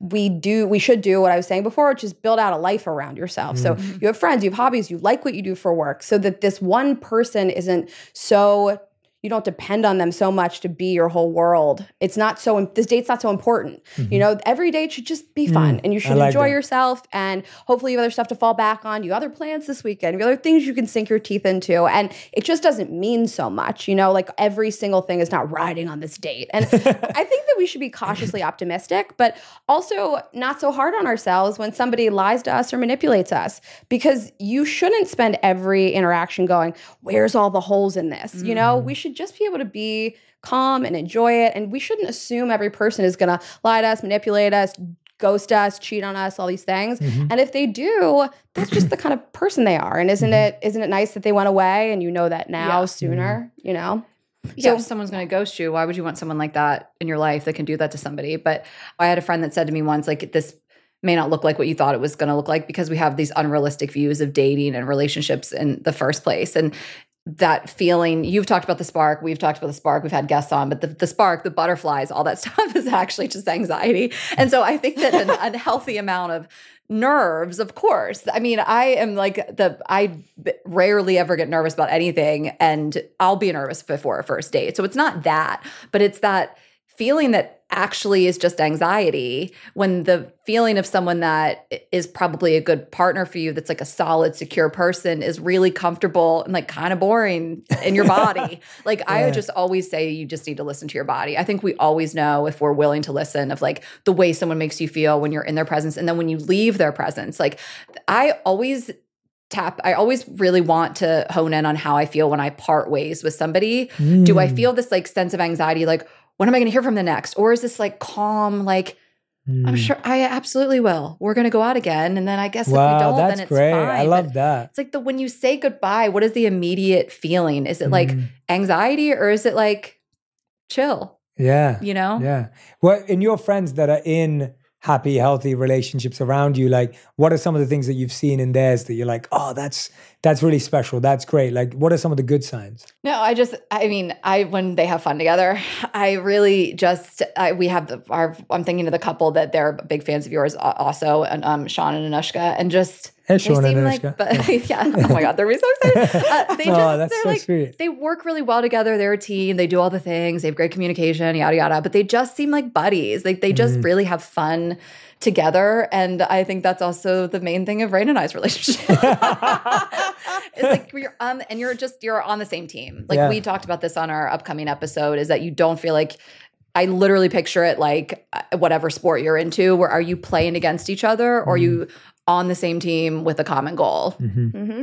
Speaker 3: we do we should do what I was saying before, which is build out a life around yourself. So mm-hmm. you have friends, you have hobbies, you like what you do for work, so that this one person isn't so you don't depend on them so much to be your whole world. It's not so this date's not so important. Mm-hmm. You know, every date should just be fun mm, and you should
Speaker 2: like
Speaker 3: enjoy
Speaker 2: that.
Speaker 3: yourself and hopefully you have other stuff to fall back on. You have other plans this weekend, you have other things you can sink your teeth into. And it just doesn't mean so much. You know, like every single thing is not riding on this date. And I think that we should be cautiously optimistic, but also not so hard on ourselves when somebody lies to us or manipulates us. Because you shouldn't spend every interaction going, Where's all the holes in this? You know, mm-hmm. we should just be able to be calm and enjoy it. And we shouldn't assume every person is gonna lie to us, manipulate us, ghost us, cheat on us, all these things. Mm-hmm. And if they do, that's just the kind of person they are. And isn't mm-hmm. it isn't it nice that they went away and you know that now
Speaker 1: Yeah.
Speaker 3: sooner, mm-hmm. you know?
Speaker 1: Yeah,
Speaker 3: So-
Speaker 1: if someone's going to ghost you, why would you want someone like that in your life that can do that to somebody? But I had a friend that said to me once, like, this may not look like what you thought it was going to look like because we have these unrealistic views of dating and relationships in the first place. And that feeling, you've talked about the spark, we've talked about the spark, we've had guests on, but the, the spark, the butterflies, all that stuff is actually just anxiety. And so I think that an unhealthy amount of nerves of course i mean i am like the i rarely ever get nervous about anything and i'll be nervous before a first date so it's not that but it's that feeling that actually is just anxiety when the feeling of someone that is probably a good partner for you that's like a solid secure person is really comfortable and like kind of boring in your body. Like i would just always say you just need to listen to your body. I think we always know if we're willing to listen of like the way someone makes you feel when you're in their presence and then when you leave their presence. Like i always tap i always really want to hone in on how i feel when i part ways with somebody. Do i
Speaker 2: Mm.
Speaker 1: feel this like sense of anxiety like when am i going to hear from the next or is this like calm like i'm
Speaker 2: Mm.
Speaker 1: sure i absolutely will we're going to go out again and then i guess if we don't
Speaker 2: that's
Speaker 1: then it's
Speaker 2: great.
Speaker 1: fine
Speaker 2: I
Speaker 1: But
Speaker 2: love that.
Speaker 1: it's like the when you say goodbye what is the immediate feeling is it like
Speaker 2: Mm.
Speaker 1: anxiety or is it like chill
Speaker 2: Yeah.
Speaker 1: you know
Speaker 2: Yeah. Well, in your friends that are in happy, healthy relationships around you, like what are some of the things that you've seen in theirs that you're like, oh, that's that's really special. That's great. Like, what are some of the good signs?
Speaker 1: No, I just, I mean, I when they have fun together, I really just, I, we have the, our, I'm thinking of the couple that they're big fans of yours also, and um, Sean and Anushka, and just,
Speaker 2: Hey,
Speaker 1: they seem like, but yeah, oh my God, they're so excited. Uh, they
Speaker 2: Oh,
Speaker 1: just,
Speaker 2: that's
Speaker 1: they're
Speaker 2: so
Speaker 1: like,
Speaker 2: sweet.
Speaker 1: they work really well together. They're a team. They do all the things. They have great communication, yada yada. But they just seem like buddies. Like they just
Speaker 2: Mm.
Speaker 1: really have fun together. And I think that's also the main thing of Rayna and I's relationship. it's like you're on, and you're just you're on the same team. Like
Speaker 2: Yeah.
Speaker 1: we talked about this on our upcoming episode. Is that you don't feel like. I literally picture it like uh, whatever sport you're into, where are you playing against each other or are you on the same team with a common goal?
Speaker 2: Mhm.
Speaker 3: hmm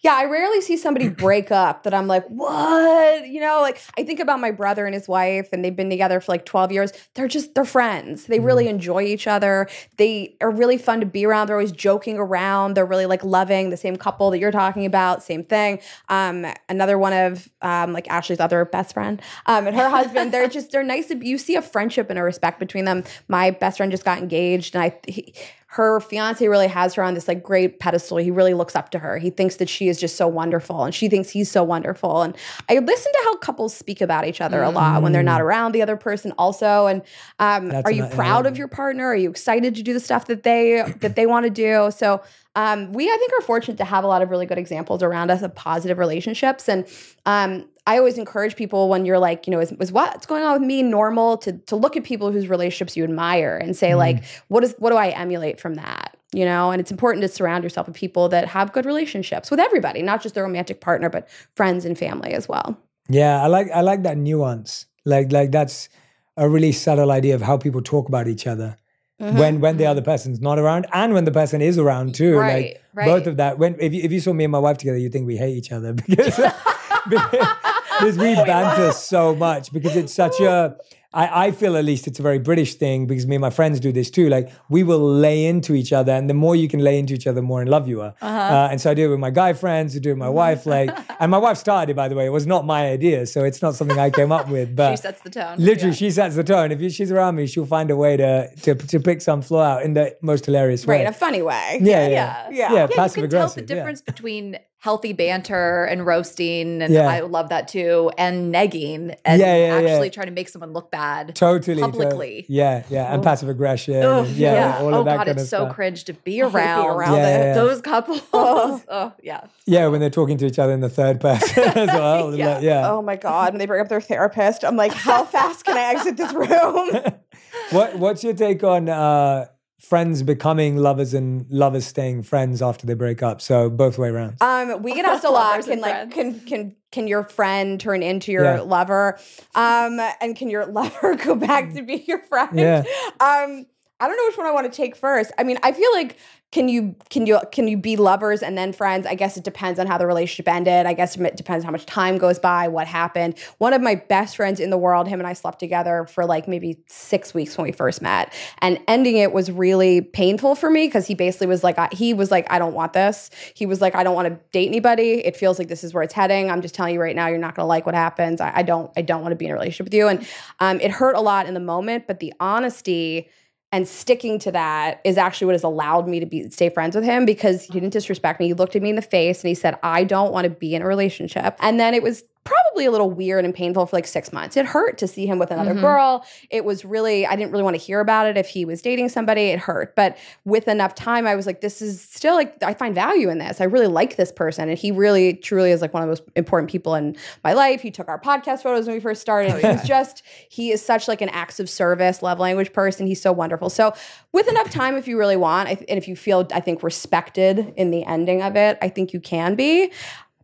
Speaker 3: Yeah, I rarely see somebody break up that I'm like, what? You know, like I think about my brother and his wife, and they've been together for like 12 years. They're just, they're friends. They really enjoy each other. They are really fun to be around. They're always joking around. They're really like loving the same couple that you're talking about, same thing. Um, another one of um, like Ashley's other best friend um, and her husband, they're just, they're nice. To, you see a friendship and a respect between them. My best friend just got engaged, and I, he, her fiance really has her on this like great pedestal. He really looks up to her. He thinks that she is just so wonderful and she thinks he's so wonderful. And I listen to how couples speak about each other a lot when they're not around the other person also. And um, are you proud of your partner? Are you excited to do the stuff that they that they want to do? So um, we I think are fortunate to have a lot of really good examples around us of positive relationships. And um, I always encourage people when you're like, you know, is, is what's going on with me normal to to look at people whose relationships you admire and say like, what is what do I emulate from that? You know, and it's important to surround yourself with people that have good relationships with everybody, not just their romantic partner, but friends and family as well.
Speaker 2: Yeah, I like I like that nuance. Like like that's a really subtle idea of how people talk about each other
Speaker 1: Mm-hmm.
Speaker 2: when when the other person's not around and when the person is around too.
Speaker 1: Right,
Speaker 2: like
Speaker 1: right.
Speaker 2: both of that. When if you, if you saw me and my wife together, you think we hate each other because because we banter so much because it's such a. I, I feel at least it's a very British thing because me and my friends do this too. Like we will lay into each other, and the more you can lay into each other, the more in love you are.
Speaker 1: Uh-huh.
Speaker 2: Uh, and so I do it with my guy friends, I do it with my wife. Like, and my wife started it by the way. It was not my idea, so it's not something I came up with. But
Speaker 1: She sets the tone.
Speaker 2: Literally,
Speaker 1: Yeah.
Speaker 2: she sets the tone. If you, she's around me, she'll find a way to to to pick some flaw out in the most hilarious way.
Speaker 3: Right, in a funny way.
Speaker 2: yeah, yeah,
Speaker 1: Yeah.
Speaker 2: yeah,
Speaker 3: Yeah.
Speaker 2: passive
Speaker 1: you can tell the
Speaker 2: yeah.
Speaker 1: difference between healthy banter and roasting, and
Speaker 2: Yeah.
Speaker 1: I love that too, and negging and
Speaker 2: Yeah, yeah, yeah.
Speaker 1: actually trying to make someone look bad.
Speaker 2: Totally, to-
Speaker 1: publicly.
Speaker 2: yeah, yeah, and passive aggression.
Speaker 1: Ugh,
Speaker 2: and yeah, all
Speaker 1: oh
Speaker 2: of that
Speaker 1: god,
Speaker 2: kind
Speaker 1: it's
Speaker 2: of
Speaker 1: so
Speaker 2: stuff.
Speaker 1: cringe to be
Speaker 3: hate being
Speaker 1: around,
Speaker 3: around
Speaker 2: Yeah, it. yeah.
Speaker 1: those couples.
Speaker 3: Oh.
Speaker 1: Oh, yeah.
Speaker 2: Yeah, when they're talking to each other in the third person as well.
Speaker 1: Yeah.
Speaker 2: yeah. yeah.
Speaker 3: Oh my God, when they bring up their therapist, I'm like, how fast can I exit this room?
Speaker 2: What What's your take on uh, friends becoming lovers and lovers staying friends after they break up? So both way around.
Speaker 3: Um, we get asked a lot. Can like
Speaker 1: friends.
Speaker 3: can can can your friend turn into your
Speaker 2: Yeah.
Speaker 3: lover? Um, and can your lover go back to be your friend?
Speaker 2: Yeah.
Speaker 3: Um, I don't know which one I want to take first. I mean, I feel like can you can you can you be lovers and then friends? I guess it depends on how the relationship ended. I guess it depends how much time goes by, what happened. One of my best friends in the world, him and I slept together for like maybe six weeks when we first met, and ending it was really painful for me because he basically was like, I- he was like, I don't want this. He was like, I don't want to date anybody. It feels like this is where it's heading. I'm just telling you right now, you're not going to like what happens. I, I don't I don't want to be in a relationship with you, and um, it hurt a lot in the moment, but the honesty and sticking to that is actually what has allowed me to be stay friends with him because he didn't disrespect me. He looked at me in the face and he said, "I don't want to be in a relationship." And then it was probably a little weird and painful for like 6 months. It hurt to see him with another
Speaker 1: Mhm.
Speaker 3: girl. It was really I didn't really want to hear about it if he was dating somebody. It hurt. But with enough time I was like this is still like I find value in this. I really like this person and he really truly is like one of the most important people in my life. He took our podcast photos when we first started. He was just he is such like an acts of service, love language person. He's so wonderful. So with enough time, if you really want, and if you feel, I think respected in the ending of it, I think you can be.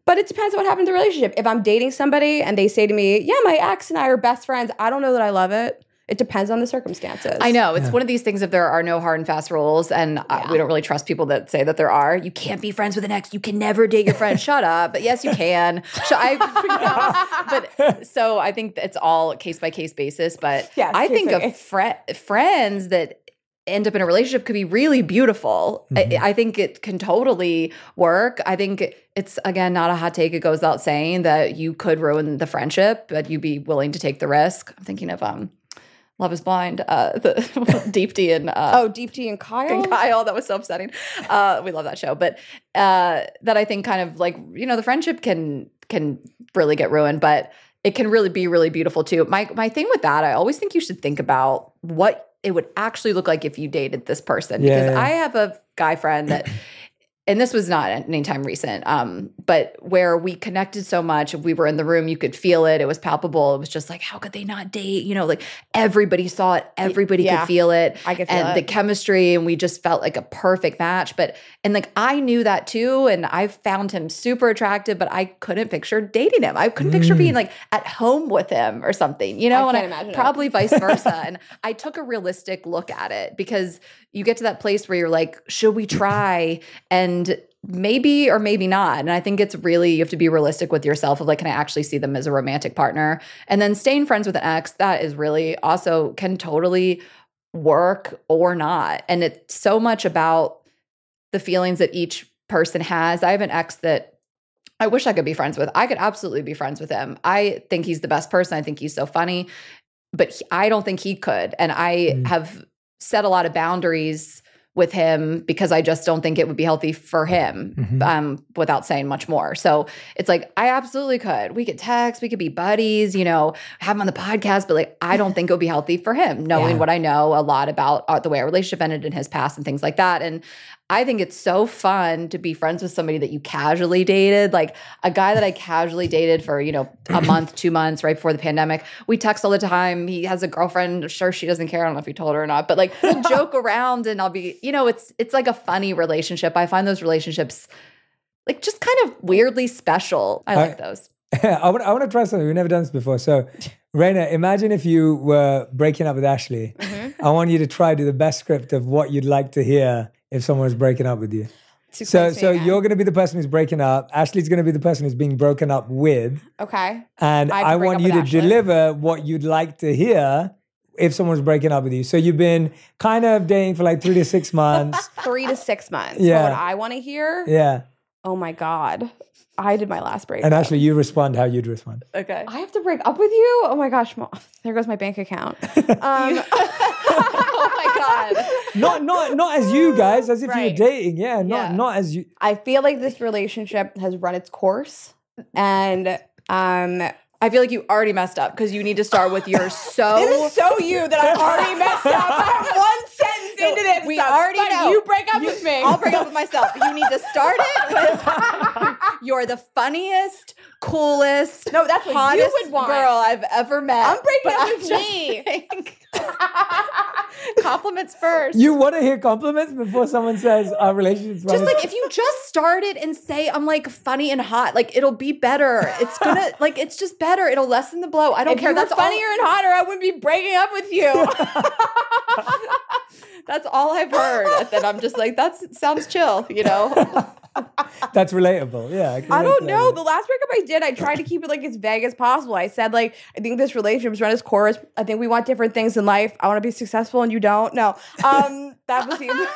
Speaker 3: But it depends on what happened in the relationship. If I'm dating somebody and they say to me, "Yeah, my ex and I are best friends," I don't know that I love it. It depends on the circumstances.
Speaker 1: I know it's one of these things. If there are no hard and fast rules, and uh,
Speaker 3: Yeah.
Speaker 1: we don't really trust people that say that there are, you can't be friends with an ex. You can never date your friend. Shut up. But yes, you can. Sh- I, but so I think it's all case by case basis. But
Speaker 3: Yes,
Speaker 1: I think of
Speaker 3: case.
Speaker 1: fri- friends that end up in a relationship could be really beautiful. I, I think it can totally work. I think it's again not a hot take. It goes without saying that you could ruin the friendship, but you'd be willing to take the risk. I'm thinking of um. Love is Blind, uh, the Deepti and uh,
Speaker 3: Oh, Deepti and Kyle.
Speaker 1: and Kyle. That was so upsetting. Uh, we love that show, but uh, that I think kind of like you know the friendship can can really get ruined, but it can really be really beautiful too. My my thing with that, I always think you should think about what it would actually look like if you dated this person
Speaker 2: Yeah,
Speaker 1: because
Speaker 2: yeah.
Speaker 1: I have a guy friend that. And this was not anytime recent, um, but where we connected so much, we were in the room, you could feel it, it was palpable. It was just like, how could they not date? You know, like everybody saw it, everybody
Speaker 3: yeah.
Speaker 1: could feel it
Speaker 3: I could feel
Speaker 1: and the chemistry and we just felt like a perfect match but and like i knew that too and i found him super attractive but i couldn't picture dating him i couldn't picture being like at home with him or something you know
Speaker 3: I
Speaker 1: and
Speaker 3: can't imagine it.
Speaker 1: probably vice versa and i took a realistic look at it because you get to that place where you're like should we try and maybe or maybe not and i think it's really you have to be realistic with yourself of like can i actually see them as a romantic partner and then staying friends with an ex that is really also can totally work or not. And it's so much about the feelings that each person has. I have an ex that I wish I could be friends with. I could absolutely be friends with him. I think he's the best person. I think he's so funny, but he- I don't think he could. And I
Speaker 2: Mm.
Speaker 1: have set a lot of boundaries with him because I just don't think it would be healthy for him
Speaker 2: Mhm.
Speaker 1: um, without saying much more. So it's like, I absolutely could. We could text, we could be buddies, you know, have him on the podcast, but like, I don't think it would be healthy for him, knowing
Speaker 2: Yeah.
Speaker 1: what I know a lot about uh, the way our relationship ended in his past and things like that. And I think it's so fun to be friends with somebody that you casually dated, like a guy that I casually dated for, you know, a month, two months right before the pandemic. We text all the time. He has a girlfriend. Sure, she doesn't care. I don't know if he told her or not, but like we'll joke around and I'll be, you know, it's it's like a funny relationship. I find those relationships like just kind of weirdly special. I like those.
Speaker 2: I want, I want to try something. We've never done this before. So, Rayna, imagine if you were breaking up with Ashley.
Speaker 3: Mm-hmm.
Speaker 2: I want you to try to do the best script of what you'd like to hear if someone was breaking up with you. So, so
Speaker 3: again.
Speaker 2: you're going to be the person who's breaking up. Ashley's going to be the person who's being broken up with,
Speaker 3: okay.
Speaker 2: and
Speaker 3: I
Speaker 2: I want you to
Speaker 3: Ashley.
Speaker 2: deliver what you'd like to hear if someone's breaking up with you. So you've been kind of dating for like three to six months.
Speaker 3: Three to six months.
Speaker 2: Yeah.
Speaker 3: What I want to hear?
Speaker 2: yeah,
Speaker 3: Oh my God. I did my last break.
Speaker 2: and Ashley, you respond how you'd respond.
Speaker 1: Okay.
Speaker 3: I have to break up with you? Oh my gosh. Mo- There goes my bank account. Um,
Speaker 1: oh my God.
Speaker 2: Not, not, not as you guys, as if
Speaker 1: Right.
Speaker 2: you're dating. Yeah, not,
Speaker 1: Yeah.
Speaker 2: not as you.
Speaker 3: I feel like this relationship has run its course. And um,
Speaker 1: I feel like you already messed up because you need to start with you're so
Speaker 3: this is so you that I already messed up. I'm one sentence into this.
Speaker 1: we
Speaker 3: stuff.
Speaker 1: already
Speaker 3: Fine,
Speaker 1: know.
Speaker 3: You break up with me.
Speaker 1: I'll break up with myself. You need to start it with you're the funniest, coolest,
Speaker 3: No, that's what you
Speaker 1: hottest
Speaker 3: would want.
Speaker 1: girl I've ever met.
Speaker 3: I'm breaking up
Speaker 1: I'm
Speaker 3: with me.
Speaker 1: Compliments first.
Speaker 2: You want to hear compliments before someone says our relationship's
Speaker 1: just like if you just started and say I'm like funny and hot, like it'll be better. It's gonna like it's just better. It'll lessen the blow. I don't
Speaker 3: if
Speaker 1: care.
Speaker 3: you were
Speaker 1: That's
Speaker 3: funnier
Speaker 1: all,
Speaker 3: and hotter, I wouldn't be breaking up with you.
Speaker 1: That's all I've heard. And then I'm just like, that sounds chill, you know?
Speaker 2: That's relatable. Yeah. can
Speaker 3: I don't know.
Speaker 2: that.
Speaker 3: The last breakup I did, I tried to keep it like as vague as possible. I said like, I think this relationship's run its course. I think we want different things in life. I want to be successful and you don't. No, um, that was the.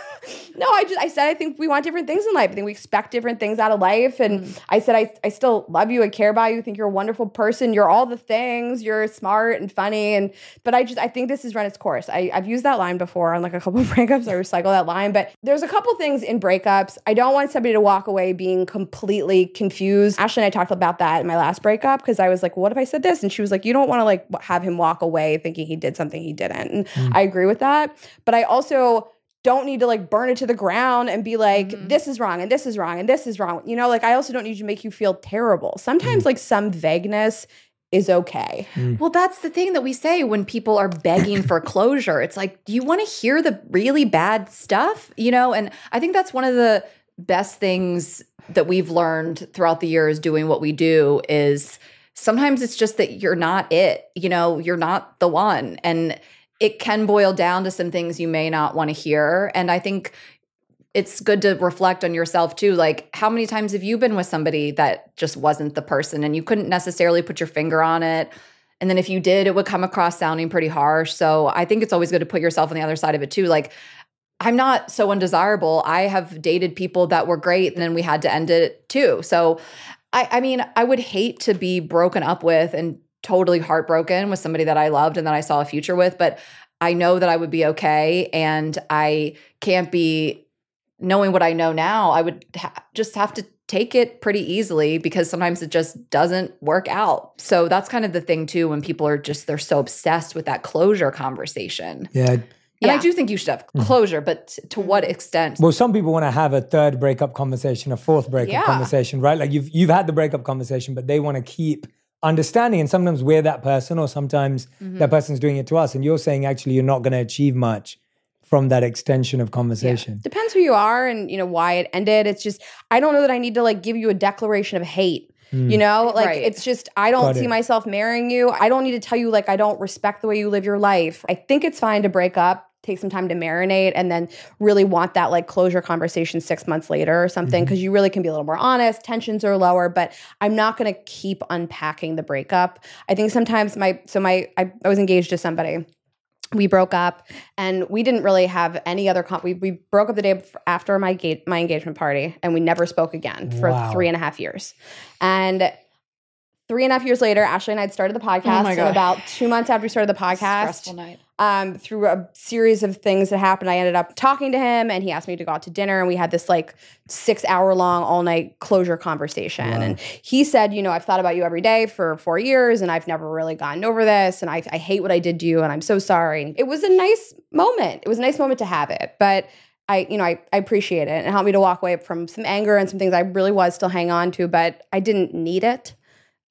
Speaker 3: No, I just I said I think we want different things in life. I think we expect different things out of life. And mm. I said I I still love you. I care about you. I think you're a wonderful person. You're all the things. You're smart and funny. And but I just I think this has run its course. I I've used that line before on like a couple of breakups. I recycle that line. But there's a couple things in breakups. I don't want somebody to walk away being completely confused. Ashley and I talked about that in my last breakup because I was like, what if I said this? And she was like, you don't want to like have him walk away thinking he did something he didn't. And mm. I agree with that. But I also don't need to like burn it to the ground and be like, mm-hmm. this is wrong and this is wrong and this is wrong. You know, like I also don't need to make you feel terrible. Sometimes mm. like some vagueness is okay. Mm.
Speaker 1: Well, that's the thing that we say when people are begging for closure. It's like, do you want to hear the really bad stuff? You know, and I think that's one of the best things that we've learned throughout the years doing what we do is sometimes it's just that you're not it. You know, you're not the one. And it can boil down to some things you may not want to hear. And I think it's good to reflect on yourself too. Like, how many times have you been with somebody that just wasn't the person and you couldn't necessarily put your finger on it? And then if you did, it would come across sounding pretty harsh. So I think it's always good to put yourself on the other side of it too. Like, I'm not so undesirable. I have dated people that were great and then we had to end it too. So I, I mean, I would hate to be broken up with and totally heartbroken with somebody that I loved and that I saw a future with, but I know that I would be okay. And I can't be knowing what I know now, I would ha- just have to take it pretty easily because sometimes it just doesn't work out. So that's kind of the thing too when people are just they're so obsessed with that closure conversation.
Speaker 2: Yeah.
Speaker 1: And I do think you should have mm-hmm. closure, but to what mm-hmm. extent?
Speaker 2: Well, some people want to have a third breakup conversation, a fourth breakup
Speaker 3: Yeah.
Speaker 2: conversation, right? Like you've you've had the breakup conversation, but they want to keep understanding. And sometimes we're that person, or sometimes
Speaker 3: Mm-hmm.
Speaker 2: that person's doing it to us. And you're saying actually you're not going to achieve much from that extension of conversation.
Speaker 3: Depends who you are and you know why it ended. It's just I don't know that I need to like give you a declaration of hate. You know, like
Speaker 1: Right.
Speaker 3: it's just I don't
Speaker 2: Got
Speaker 3: see
Speaker 2: it.
Speaker 3: myself marrying you. I don't need to tell you like I don't respect the way you live your life. I think it's fine to break up, take some time to marinate and then really want that like closure conversation 6 months later or something mm-hmm. because you really can be a little more honest, tensions are lower, but I'm not going to keep unpacking the breakup. I think sometimes my so my I, I was engaged to somebody we broke up and we didn't really have any other con- we, we broke up the day after my ga- my engagement party and we never spoke again for
Speaker 2: Wow.
Speaker 3: three and a half years and three and a half years later, Ashley and I had started the podcast.
Speaker 1: Oh
Speaker 3: and about two months after we started the podcast, um, through a series of things that happened, I ended up talking to him and he asked me to go out to dinner and we had this like six hour long all night closure conversation.
Speaker 2: Wow.
Speaker 3: And he said, you know, I've thought about you every day for four years and I've never really gotten over this and I, I hate what I did to you and I'm so sorry. It was a nice moment. It was a nice moment to have it. But I, you know, I, I appreciate it and it helped me to walk away from some anger and some things I really was still hang on to, but I didn't need it.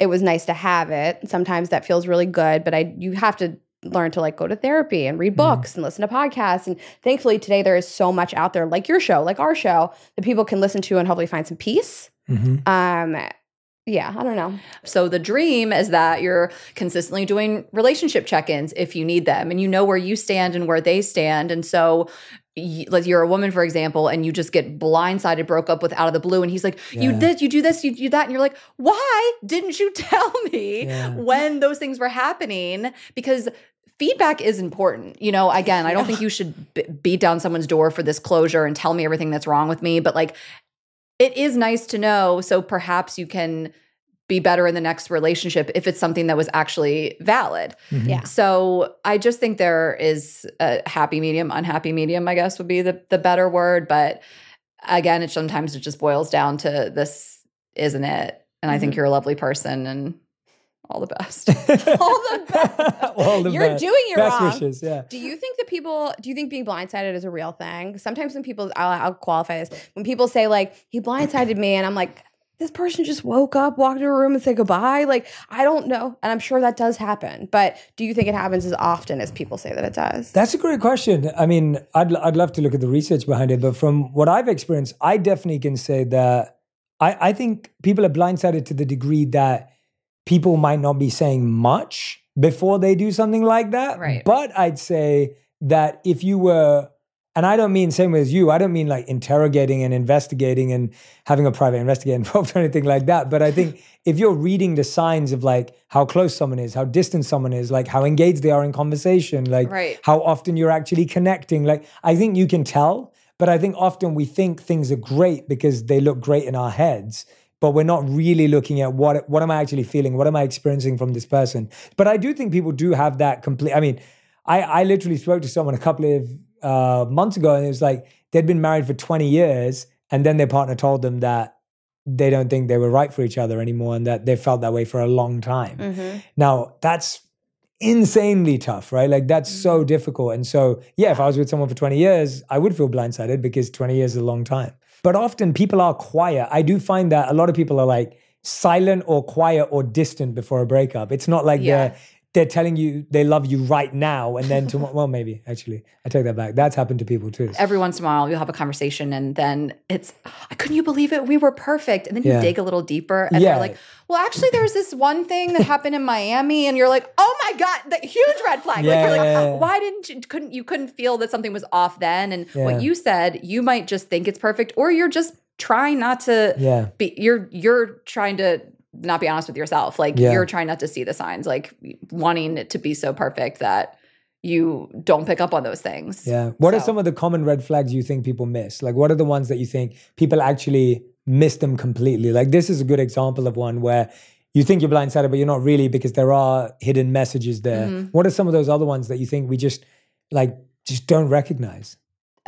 Speaker 3: It was nice to have it. Sometimes that feels really good, but I you have to learn to like go to therapy and read books and listen to podcasts. And thankfully today there is so much out there, like your show, like our show, that people can listen to and hopefully find some peace.
Speaker 2: Mhm.
Speaker 3: Um, yeah, I don't know.
Speaker 1: So the dream is that you're consistently doing relationship check-ins if you need them, and you know where you stand and where they stand. And so, like you're a woman, for example, and you just get blindsided, broke up with out of the blue, and he's like, "You
Speaker 2: Yeah.
Speaker 1: this, you do this, you do that," and you're like, "Why didn't you tell me
Speaker 2: Yeah.
Speaker 1: when those things were happening?" Because feedback is important. You know, again, I don't think you should b- beat down someone's door for this closure and tell me everything that's wrong with me, but like it is nice to know so perhaps you can be better in the next relationship if it's something that was actually valid.
Speaker 2: Mhm.
Speaker 3: Yeah.
Speaker 1: So I just think there is a happy medium, unhappy medium, I guess would be the the better word, but again, it sometimes it just boils down to this isn't it? And I think
Speaker 3: Mhm.
Speaker 1: you're a lovely person and all the best.
Speaker 3: All the best.
Speaker 2: All the
Speaker 3: You're
Speaker 2: best.
Speaker 3: doing it
Speaker 2: Best
Speaker 3: wrong.
Speaker 2: wishes, yeah.
Speaker 3: Do you think that people? Do you think being blindsided is a real thing? Sometimes when people, I'll, I'll qualify this. When people say like he blindsided me, and I'm like, this person just woke up, walked into a room, and said goodbye. Like I don't know, and I'm sure that does happen. But do you think it happens as often as people say that it does?
Speaker 2: That's a great question. I mean, I'd I'd love to look at the research behind it, but from what I've experienced, I definitely can say that I, I think people are blindsided to the degree that people might not be saying much before they do something like that.
Speaker 1: Right.
Speaker 2: But I'd say that if you were and I don't mean same way as you. I don't mean like interrogating and investigating and having a private investigator involved or anything like that. But I think if you're reading the signs of like how close someone is, how distant someone is, like how engaged they are in conversation, like
Speaker 1: Right.
Speaker 2: how often you're actually connecting, like I think you can tell. But I think often we think things are great because they look great in our heads, but we're not really looking at what what am I actually feeling, what am I experiencing from this person. But I do think people do have that complete. I mean, I I literally spoke to someone a couple of uh, months ago, and it was like they'd been married for 20 years, and then their partner told them that they don't think they were right for each other anymore, and that they felt that way for a long time.
Speaker 3: Mm-hmm.
Speaker 2: Now that's insanely tough, right? Like that's so difficult. And so, yeah, if I was with someone for 20 years, I would feel blindsided because 20 years is a long time. But often people are quiet. I do find that a lot of people are like silent or quiet or distant before a breakup. It's not like
Speaker 1: Yeah.
Speaker 2: they're they're telling you they love you right now and then tomorrow well maybe actually I take that back. That's happened to people too.
Speaker 1: Every once in a while, you'll have a conversation, and then it's, I couldn't you believe it? We were perfect. And then you
Speaker 2: Yeah.
Speaker 1: dig a little deeper, and
Speaker 2: Yeah.
Speaker 1: they're like, well, actually, there's this one thing that happened in Miami, and you're like, oh my god, the huge red flag.
Speaker 2: Yeah,
Speaker 1: like, you're like,
Speaker 2: yeah, yeah.
Speaker 1: why didn't you couldn't you couldn't feel that something was off then? And what you said, you might just think it's perfect, or you're just trying not to
Speaker 2: Yeah.
Speaker 1: be. You're you're trying to not be honest with yourself. Like
Speaker 2: Yeah.
Speaker 1: you're trying not to see the signs, like wanting it to be so perfect that you don't pick up on those things.
Speaker 2: Yeah. What are some of the common red flags you think people miss? Like, what are the ones that you think people actually miss them completely? Like, this is a good example of one where you think you're blindsided, but you're not really because there are hidden messages there.
Speaker 1: Mhm.
Speaker 2: What are some of those other ones that you think we just like just don't recognize?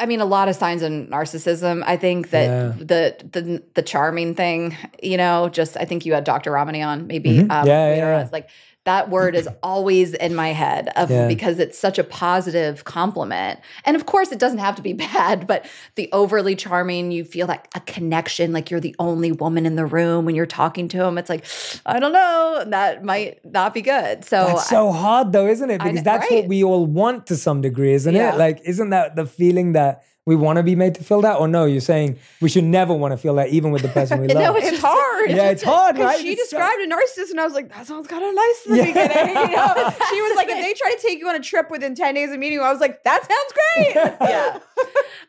Speaker 1: I mean, a lot of signs of narcissism. I think that
Speaker 2: Yeah.
Speaker 1: the the the charming thing, you know, just I think you had Dr. Ramani on maybe.
Speaker 2: Mhm.
Speaker 1: Um,
Speaker 2: Yeah,
Speaker 1: later
Speaker 2: yeah, yeah.
Speaker 1: It's like that word is always in my head of
Speaker 2: Yeah.
Speaker 1: because it's such a positive compliment. And of course, it doesn't have to be bad, but the overly charming, you feel like a connection, like you're the only woman in the room when you're talking to him. It's like, I don't know, that might not be good. So,
Speaker 2: That's so hard though, isn't it? Because that's
Speaker 1: right?
Speaker 2: what we all want to some degree, isn't
Speaker 1: Yeah.
Speaker 2: it? Like, isn't that the feeling that we want to be made to feel that? Or no, you're saying we should never want to feel that even with the person we love.
Speaker 1: No,
Speaker 3: It's,
Speaker 1: just-
Speaker 3: hard.
Speaker 2: yeah, it's hard, right?
Speaker 3: she
Speaker 2: It's so-
Speaker 3: described a narcissist, and I was like, "That sounds kind of nice in the
Speaker 2: Yeah.
Speaker 3: beginning." You know? She was like, "If they try to take you on a trip within ten days of meeting you," I was like, "That sounds great."
Speaker 1: yeah.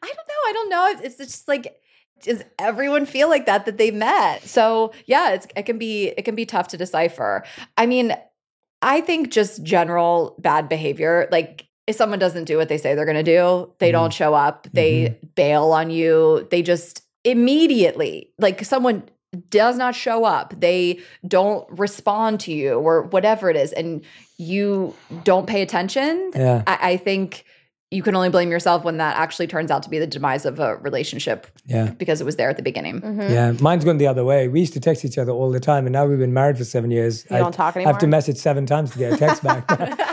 Speaker 1: I don't know. I don't know. It's it's just like does everyone feel like that that they met? So yeah, it's it can be it can be tough to decipher. I mean, I think just general bad behavior, like if someone doesn't do what they say they're going to do, they don't mm-hmm. show up, they mm-hmm. bail on you, they just immediately like someone does not show up, they don't respond to you, or whatever it is, and you don't pay attention,
Speaker 2: Yeah.
Speaker 1: I, I think you can only blame yourself when that actually turns out to be the demise of a relationship
Speaker 2: Yeah.
Speaker 1: because it was there at the beginning.
Speaker 3: Mm-hmm.
Speaker 2: Yeah, mine's gone the other way. We used to text each other all the time, and now we've been married for seven years.
Speaker 3: You don't talk anymore.
Speaker 2: I have to message seven times to get a text back.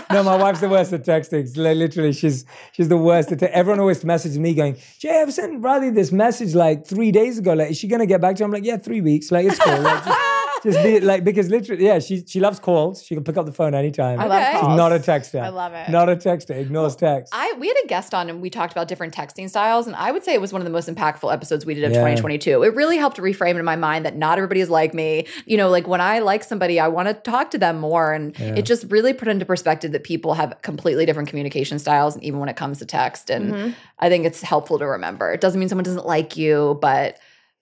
Speaker 2: no, my wife's the worst at texting. Li- Literally, she's she's the worst at. Te- Everyone always messages me going, "Jay, I've sent Radhi this message like three days ago. Like, is she gonna get back to you?" I'm like, "Yeah, three weeks. Like, it's cool. Like, just, just be like because literally, yeah, she she loves calls. She can pick up the phone anytime.
Speaker 3: I love
Speaker 1: Okay.
Speaker 2: She's not a texter.
Speaker 3: I love it.
Speaker 2: Not a texter. Ignores text.
Speaker 1: I we had a guest on and we talked about different texting styles and I would say it was one of the most impactful episodes we did of
Speaker 2: Yeah.
Speaker 1: 2022. It really helped reframe in my mind that not everybody is like me. You know, like when I like somebody, I want to talk to them more and
Speaker 2: Yeah.
Speaker 1: it just really put into perspective that people have completely different communication styles and even when it comes to text and
Speaker 3: Mhm.
Speaker 1: I think it's helpful to remember. It doesn't mean someone doesn't like you, but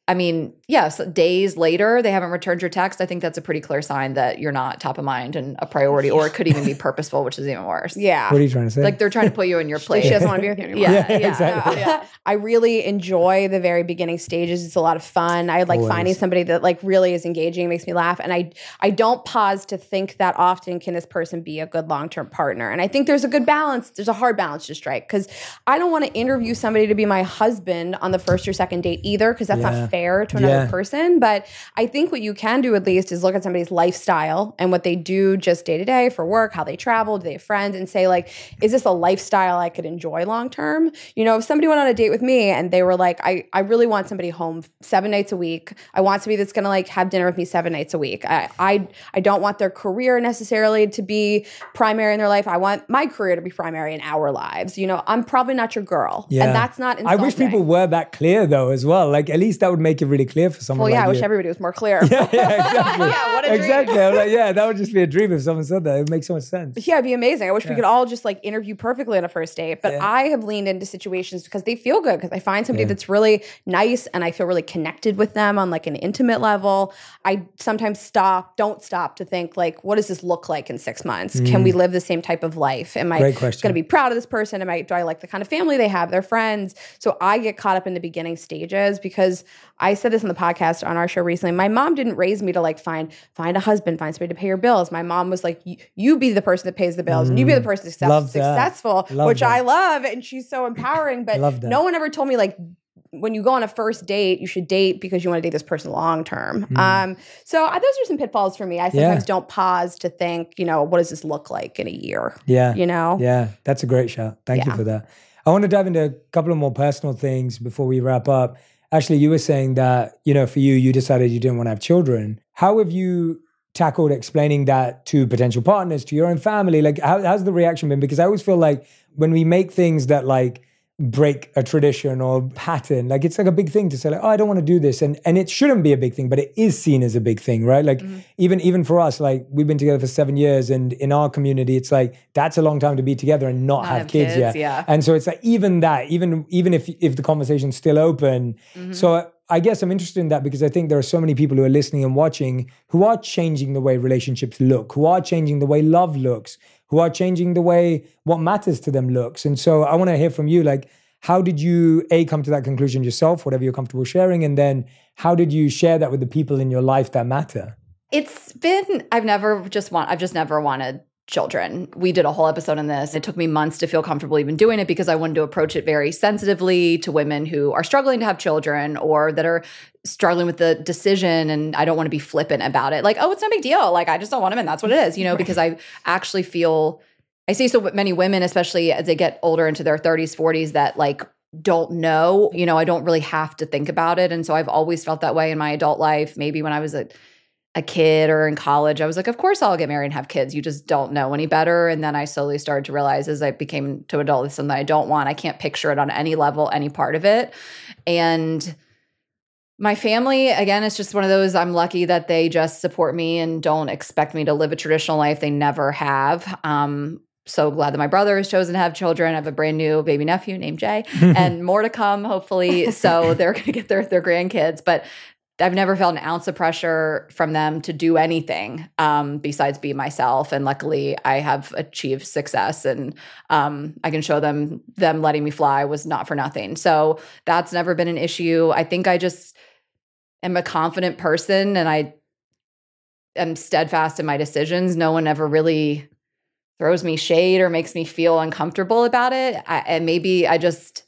Speaker 1: I mean, yes, days later they haven't returned your text. I think that's a pretty clear sign that you're not top of mind and a priority, or it could even be purposeful, which is even worse.
Speaker 3: Yeah.
Speaker 2: What are you trying to say?
Speaker 1: Like they're trying to put you in your place.
Speaker 3: she doesn't want to be with you anymore.
Speaker 1: Yeah,
Speaker 2: Yeah,
Speaker 1: yeah,
Speaker 2: exactly.
Speaker 1: yeah.
Speaker 3: I really enjoy the very beginning stages. It's a lot of fun. I like
Speaker 2: Always.
Speaker 3: finding somebody that like really is engaging, makes me laugh, and I I don't pause to think that often can this person be a good long term partner. And I think there's a good balance. There's a hard balance to strike because I don't want to interview somebody to be my husband on the first or second date either because that's
Speaker 2: Yeah.
Speaker 3: not fair to another
Speaker 2: Yeah.
Speaker 3: person. But I think what you can do at least is look at somebody's lifestyle and what they do just day to day for work, how they travel, do they have friends, and say like, is this a lifestyle I could enjoy long term? You know, if somebody went on a date with me and they were like, I, I really want somebody home seven nights a week. I want somebody that's gonna like have dinner with me seven nights a week. I I, I don't want their career necessarily to be primary in their life. I want my career to be primary in our lives. You know, I'm probably not your girl.
Speaker 2: Yeah.
Speaker 3: And that's not
Speaker 2: I wish people were that clear though as well. Like at least that would make it really clear for someone.
Speaker 3: Well, yeah,
Speaker 2: like
Speaker 3: I wish
Speaker 2: you.
Speaker 3: everybody was more clear.
Speaker 2: Yeah, yeah, exactly.
Speaker 3: Yeah, what a dream.
Speaker 2: exactly. I'm like, yeah, that would just be a dream if someone said that. It would make so much sense.
Speaker 3: Yeah, it'd be amazing. I wish we could all just like interview perfectly on a first date. But
Speaker 2: Yeah.
Speaker 3: I have leaned into situations because they feel good because I find somebody
Speaker 2: Yeah.
Speaker 3: that's really nice and I feel really connected with them on like an intimate level. I sometimes stop, don't stop to think like, what does this look like in six months? Can we live the same type of life? Am I
Speaker 2: Mm.
Speaker 3: Going to be proud of this person? Am I do I like the kind of family they have, their friends? So I get caught up in the beginning stages because I said this on the podcast on our show recently. My mom didn't raise me to like find find a husband, find somebody to pay your bills. My mom was like, "You- be the person that pays the bills, and you be the person that's
Speaker 2: Mm.
Speaker 3: Successful,
Speaker 2: Love
Speaker 3: which I love, and she's so empowering. But no one ever told me like when you go on a first date, you should date because you want to date this person long term.
Speaker 2: Mm.
Speaker 3: Um, so uh, those are some pitfalls for me. I
Speaker 2: Yeah.
Speaker 3: sometimes don't pause to think, you know, what does this look like in a year?
Speaker 2: Yeah.
Speaker 3: You know,
Speaker 2: Yeah, that's a great shout. Thank you for that. I want to dive into a couple of more personal things before we wrap up. Actually, you were saying that, you know, for you, you decided you didn't want to have children. How have you tackled explaining that to potential partners, to your own family? Like, how, how's the reaction been? Because I always feel like when we make things that like break a tradition or pattern, like it's like a big thing to say, like, oh, I don't want to do this. And and it shouldn't be a big thing, but it is seen as a big thing, right? Like even even for us, like we've been together for seven years and in our community, it's like that's a long time to be together and not, have,
Speaker 1: have
Speaker 2: kids,
Speaker 1: kids,
Speaker 2: yet.
Speaker 1: yeah.
Speaker 2: And so it's like even that, even even if if the conversation's still open.
Speaker 1: Mm-hmm.
Speaker 2: So I guess I'm interested in that because I think there are so many people who are listening and watching who are changing the way relationships look, who are changing the way love looks, who are changing the way what matters to them looks. And so I want to hear from you like how did you a come to that conclusion yourself, whatever you're comfortable sharing, and then how did you share that with the people in your life that matter?
Speaker 1: It's been I've never just want I've just never wanted children. We did a whole episode on this. It took me months to feel comfortable even doing it because I wanted to approach it very sensitively to women who are struggling to have children or that are struggling with the decision and I don't want to be flippant about it. Like, oh, it's no big deal. Like I just don't want them and that's what it is, you know, because I actually feel I see so many women especially as they get older into their 30s, 40s that like don't know, you know, I don't really have to think about it and so I've always felt that way in my adult life. Maybe when I was a a kid or in college, I was like, of course I'll get married and have kids. You just don't know any better. And then I slowly started to realize as I became to adult, it's something I don't want. I can't picture it on any level, any part of it. And my family, again, it's just one of those I'm lucky that they just support me and don't expect me to live a traditional life. They never have. Um, so glad that my brother has chosen to have children. I have a brand new baby nephew named Jay and more to come, hopefully. So they're going to get their, their grandkids. But I've never felt an ounce of pressure from them to do anything um, besides be myself. And luckily, I have achieved success, and um, I can show them them letting me fly was not for nothing. So that's never been an issue. I think I just am a confident person and I am steadfast in my decisions. No one ever really throws me shade or makes me feel uncomfortable about it. I, and maybe I just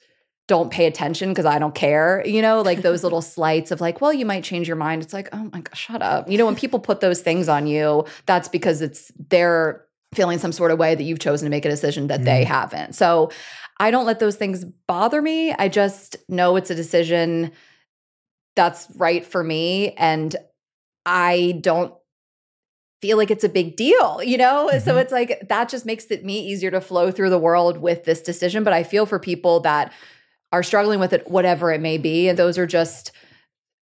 Speaker 1: don't pay attention because I don't care, you know, like those little slights of like, well, you might change your mind. It's like, oh my God, shut up. You know, when people put those things on you, that's because it's they're feeling some sort of way that you've chosen to make a decision that they haven't. So I don't let those things bother me. I just know it's a decision that's right for me. And I don't feel like it's a big deal, you know? So
Speaker 2: Mhm.
Speaker 1: it's like that just makes it me easier to flow through the world with this decision. But I feel for people that are struggling with it, whatever it may be. And those are just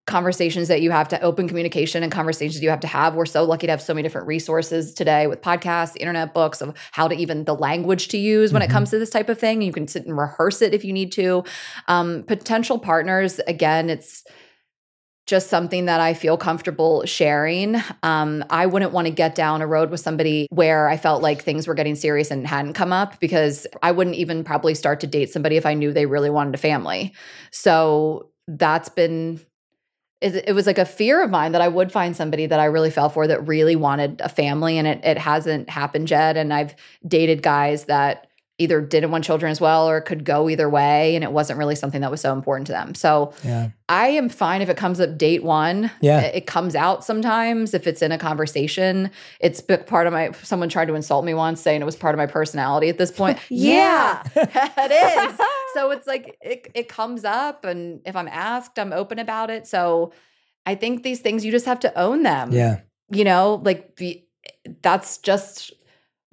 Speaker 1: conversations that you have to open communication and conversations you have to have. We're so lucky to have so many different resources today with podcasts, internet books of how to even the language to use when
Speaker 2: Mhm.
Speaker 1: it comes to this type of thing. You can sit and rehearse it if you need to. Um, potential partners, again, it's just something that I feel comfortable sharing. Um, I wouldn't want to get down a road with somebody where I felt like things were getting serious and hadn't come up because I wouldn't even probably start to date somebody if I knew they really wanted a family. So that's been it, it was like a fear of mine that I would find somebody that I really fell for that really wanted a family, and it it hasn't happened yet. And I've dated guys that either didn't want children as well or could go either way, and it wasn't really something that was so important to them. So
Speaker 2: Yeah.
Speaker 1: I am fine if it comes up date one.
Speaker 2: Yeah.
Speaker 1: It, comes out sometimes if it's in a conversation. It's part of my, someone tried to insult me once saying it was part of my personality at this point.
Speaker 3: Yeah.
Speaker 1: it is. So it's like, it, it comes up. And if I'm asked, I'm open about it. So I think these things, you just have to own them.
Speaker 2: Yeah.
Speaker 1: You know, like be, that's just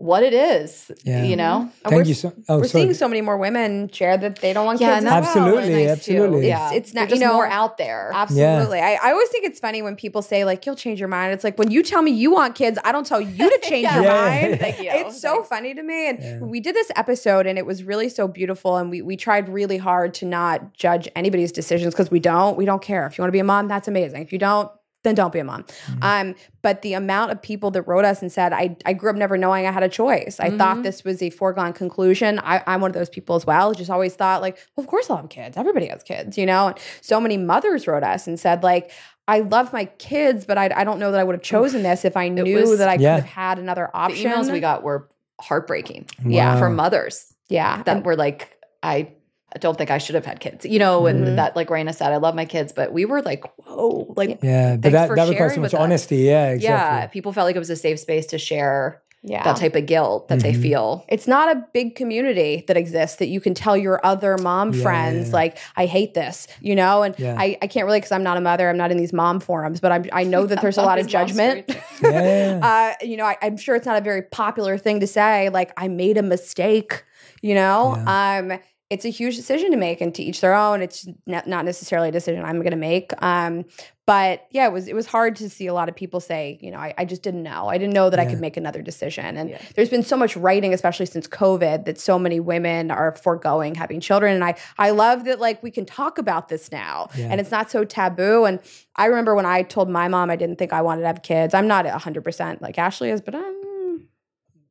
Speaker 1: what it is,
Speaker 2: Yeah.
Speaker 1: you know?
Speaker 3: And
Speaker 2: Thank
Speaker 3: we're,
Speaker 2: you so. Oh,
Speaker 3: we're
Speaker 2: sorry.
Speaker 3: seeing so many more women share that they don't want
Speaker 1: Yeah,
Speaker 3: kids
Speaker 1: and
Speaker 3: as
Speaker 1: that's
Speaker 3: well.
Speaker 2: Absolutely,
Speaker 1: nice
Speaker 2: absolutely.
Speaker 1: Too. Yeah.
Speaker 3: It's- it's
Speaker 1: They're
Speaker 3: not-
Speaker 1: just
Speaker 3: you know,
Speaker 1: more out there.
Speaker 3: Absolutely. I, I always think it's funny when people say, like, you'll change your mind. It's like when you tell me you want kids, I don't tell you to change
Speaker 1: Yeah.
Speaker 3: your
Speaker 2: Yeah.
Speaker 3: mind.
Speaker 1: Thank you.
Speaker 3: It's so
Speaker 1: Thanks.
Speaker 3: funny to me. And
Speaker 2: Yeah.
Speaker 3: we did this episode and it was really so beautiful. And we we tried really hard to not judge anybody's decisions because we don't. We don't care. If you want to be a mom, that's amazing. If you don't, then don't be a mom.
Speaker 2: Mm-hmm.
Speaker 3: Um, but the amount of people that wrote us and said, I, I grew up never knowing I had a choice. I thought
Speaker 1: Mhm.
Speaker 3: this was a foregone conclusion. I, I'm one of those people as well. Just always thought, like, well, of course I'll have kids. Everybody has kids, you know? And so many mothers wrote us and said, like, I love my kids, but I, I don't know that I would have chosen this if I knew
Speaker 1: was-
Speaker 3: that I
Speaker 2: Yeah.
Speaker 3: could have had another option.
Speaker 1: The
Speaker 3: option.
Speaker 1: emails we got were heartbreaking.
Speaker 3: Yeah.
Speaker 2: Wow.
Speaker 1: from mothers
Speaker 3: yeah.
Speaker 1: that
Speaker 3: And-
Speaker 1: were like, I don't think I should have had kids, you know, and
Speaker 3: Mhm.
Speaker 1: that like Rayna said, I love my kids, but we were like, whoa, like,
Speaker 2: Yeah, but that, that requires
Speaker 1: sharing
Speaker 2: so much
Speaker 1: with us.
Speaker 2: honesty. Yeah, exactly.
Speaker 1: yeah, people felt like it was a safe space to share
Speaker 3: yeah.
Speaker 1: that type of guilt that they
Speaker 2: Mhm.
Speaker 1: feel.
Speaker 3: it's not a big community that exists that you can tell your other mom
Speaker 2: Yeah,
Speaker 3: friends
Speaker 2: yeah.
Speaker 3: like i hate this you know and
Speaker 2: Yeah.
Speaker 3: I, I can't really because i'm not a mother i'm not in these mom forums but I'm, i know that there's a lot of judgment
Speaker 1: great.
Speaker 2: Yeah.
Speaker 3: uh, you know I, i'm sure it's not a very popular thing to say like i made a mistake you know um it's a huge decision to make and to each their own. It's not, necessarily a decision i'm going to make um but yeah it was it was hard to see a lot of people say you know i, I just didn't know. I didn't know that i could make another decision. And
Speaker 1: Yeah.
Speaker 3: there's been so much writing especially since covid that so many women are foregoing having children. And i i love that like we can talk about this now
Speaker 2: Yeah.
Speaker 3: and it's not so taboo. And i remember when i told my mom i didn't think i wanted to have kids i'm not 100% like ashley is but i'm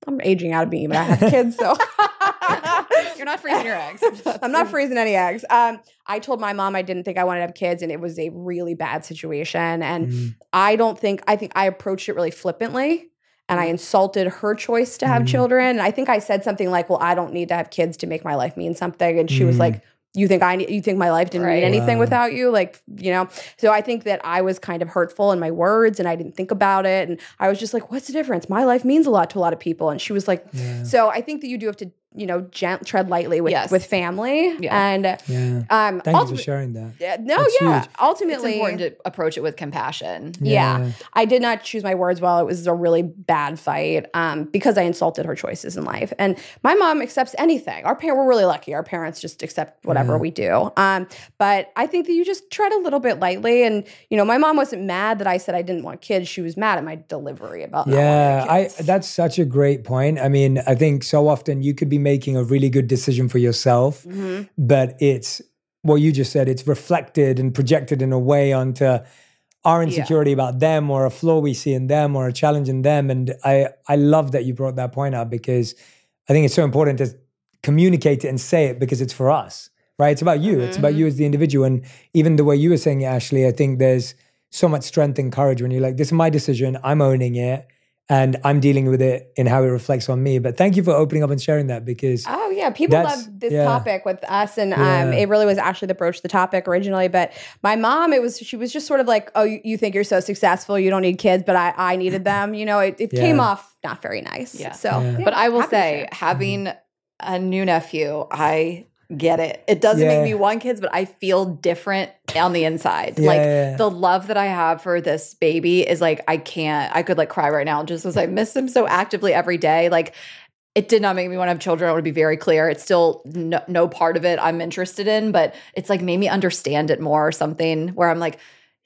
Speaker 3: i'm aging out of being but i have kids so
Speaker 1: You're not freezing your eggs.
Speaker 3: I'm not freezing any eggs. Um, I told my mom I didn't think I wanted to have kids, and it was a really bad situation. And
Speaker 2: Mm.
Speaker 3: I don't think I think I approached it really flippantly, and I
Speaker 1: Mm.
Speaker 3: insulted her choice to have
Speaker 2: Mm.
Speaker 3: children. And I think I said something like, "Well, I don't need to have kids to make my life mean something," and she was
Speaker 2: Mm.
Speaker 3: like. You think I need, you think my life didn't
Speaker 1: Right.
Speaker 3: mean anything
Speaker 2: Wow.
Speaker 3: without you? Like, you know. So I think that I was kind of hurtful in my words and I didn't think about it. And I was just like, what's the difference? My life means a lot to a lot of people. And she was like,
Speaker 2: Yeah.
Speaker 3: so I think that you do have to, you know, gent- tread lightly with
Speaker 1: Yes.
Speaker 3: with family.
Speaker 1: Yeah.
Speaker 3: And
Speaker 2: Yeah.
Speaker 3: um,
Speaker 2: Thank you for sharing that.
Speaker 3: yeah, no,
Speaker 2: That's
Speaker 3: yeah.
Speaker 2: huge.
Speaker 1: It's
Speaker 3: Ultimately,
Speaker 1: important to approach it with compassion.
Speaker 3: Yeah. I did not choose my words well. It was a really bad fight um, because I insulted her choices in life. And my mom accepts anything. Our parent, we're really lucky. Our parents just accept whatever
Speaker 2: Yeah.
Speaker 3: we do. Um, but I think that you just tread a little bit lightly. And you know, my mom wasn't mad that I said I didn't want kids. She was mad at my delivery about
Speaker 2: Yeah, I that's such a great point. I mean, I think so often you could be making a really good decision for yourself,
Speaker 3: Mhm.
Speaker 2: but it's what you just said, it's reflected and projected in a way onto our insecurity about them or a flaw we see in them or a challenge in them. And I I love that you brought that point up because I think it's so important to communicate it and say it because it's for us, right? It's about you. It's about you as the individual. And even the way you were saying it, Ashley, I think there's so much strength and courage when you're like, this is my decision, I'm owning it, and I'm dealing with it in how it reflects on me. But thank you for opening up and sharing that because
Speaker 3: Oh yeah, people love this
Speaker 2: yeah.
Speaker 3: topic with us, and um, it really was Ashley that broached the topic originally. But my mom, it was she was just sort of like, "Oh, you, you think you're so successful, you don't need kids, but I I needed them." You know, it, it came off not very nice.
Speaker 1: Yeah.
Speaker 3: So,
Speaker 2: Yeah.
Speaker 3: yeah,
Speaker 1: But I will
Speaker 3: happy to
Speaker 1: say,
Speaker 3: share.
Speaker 1: having a new nephew, I get it. It doesn't
Speaker 2: Yeah.
Speaker 1: make me want kids, but I feel different on the inside.
Speaker 2: Yeah,
Speaker 1: like
Speaker 2: yeah,
Speaker 1: the love that I have for this baby is like I can't. I could like cry right now just as I miss him so actively every day. Like it did not make me want to have children. I want to be very clear. It's still no, no part of it I'm interested in, but it's like made me understand it more or something where I'm like,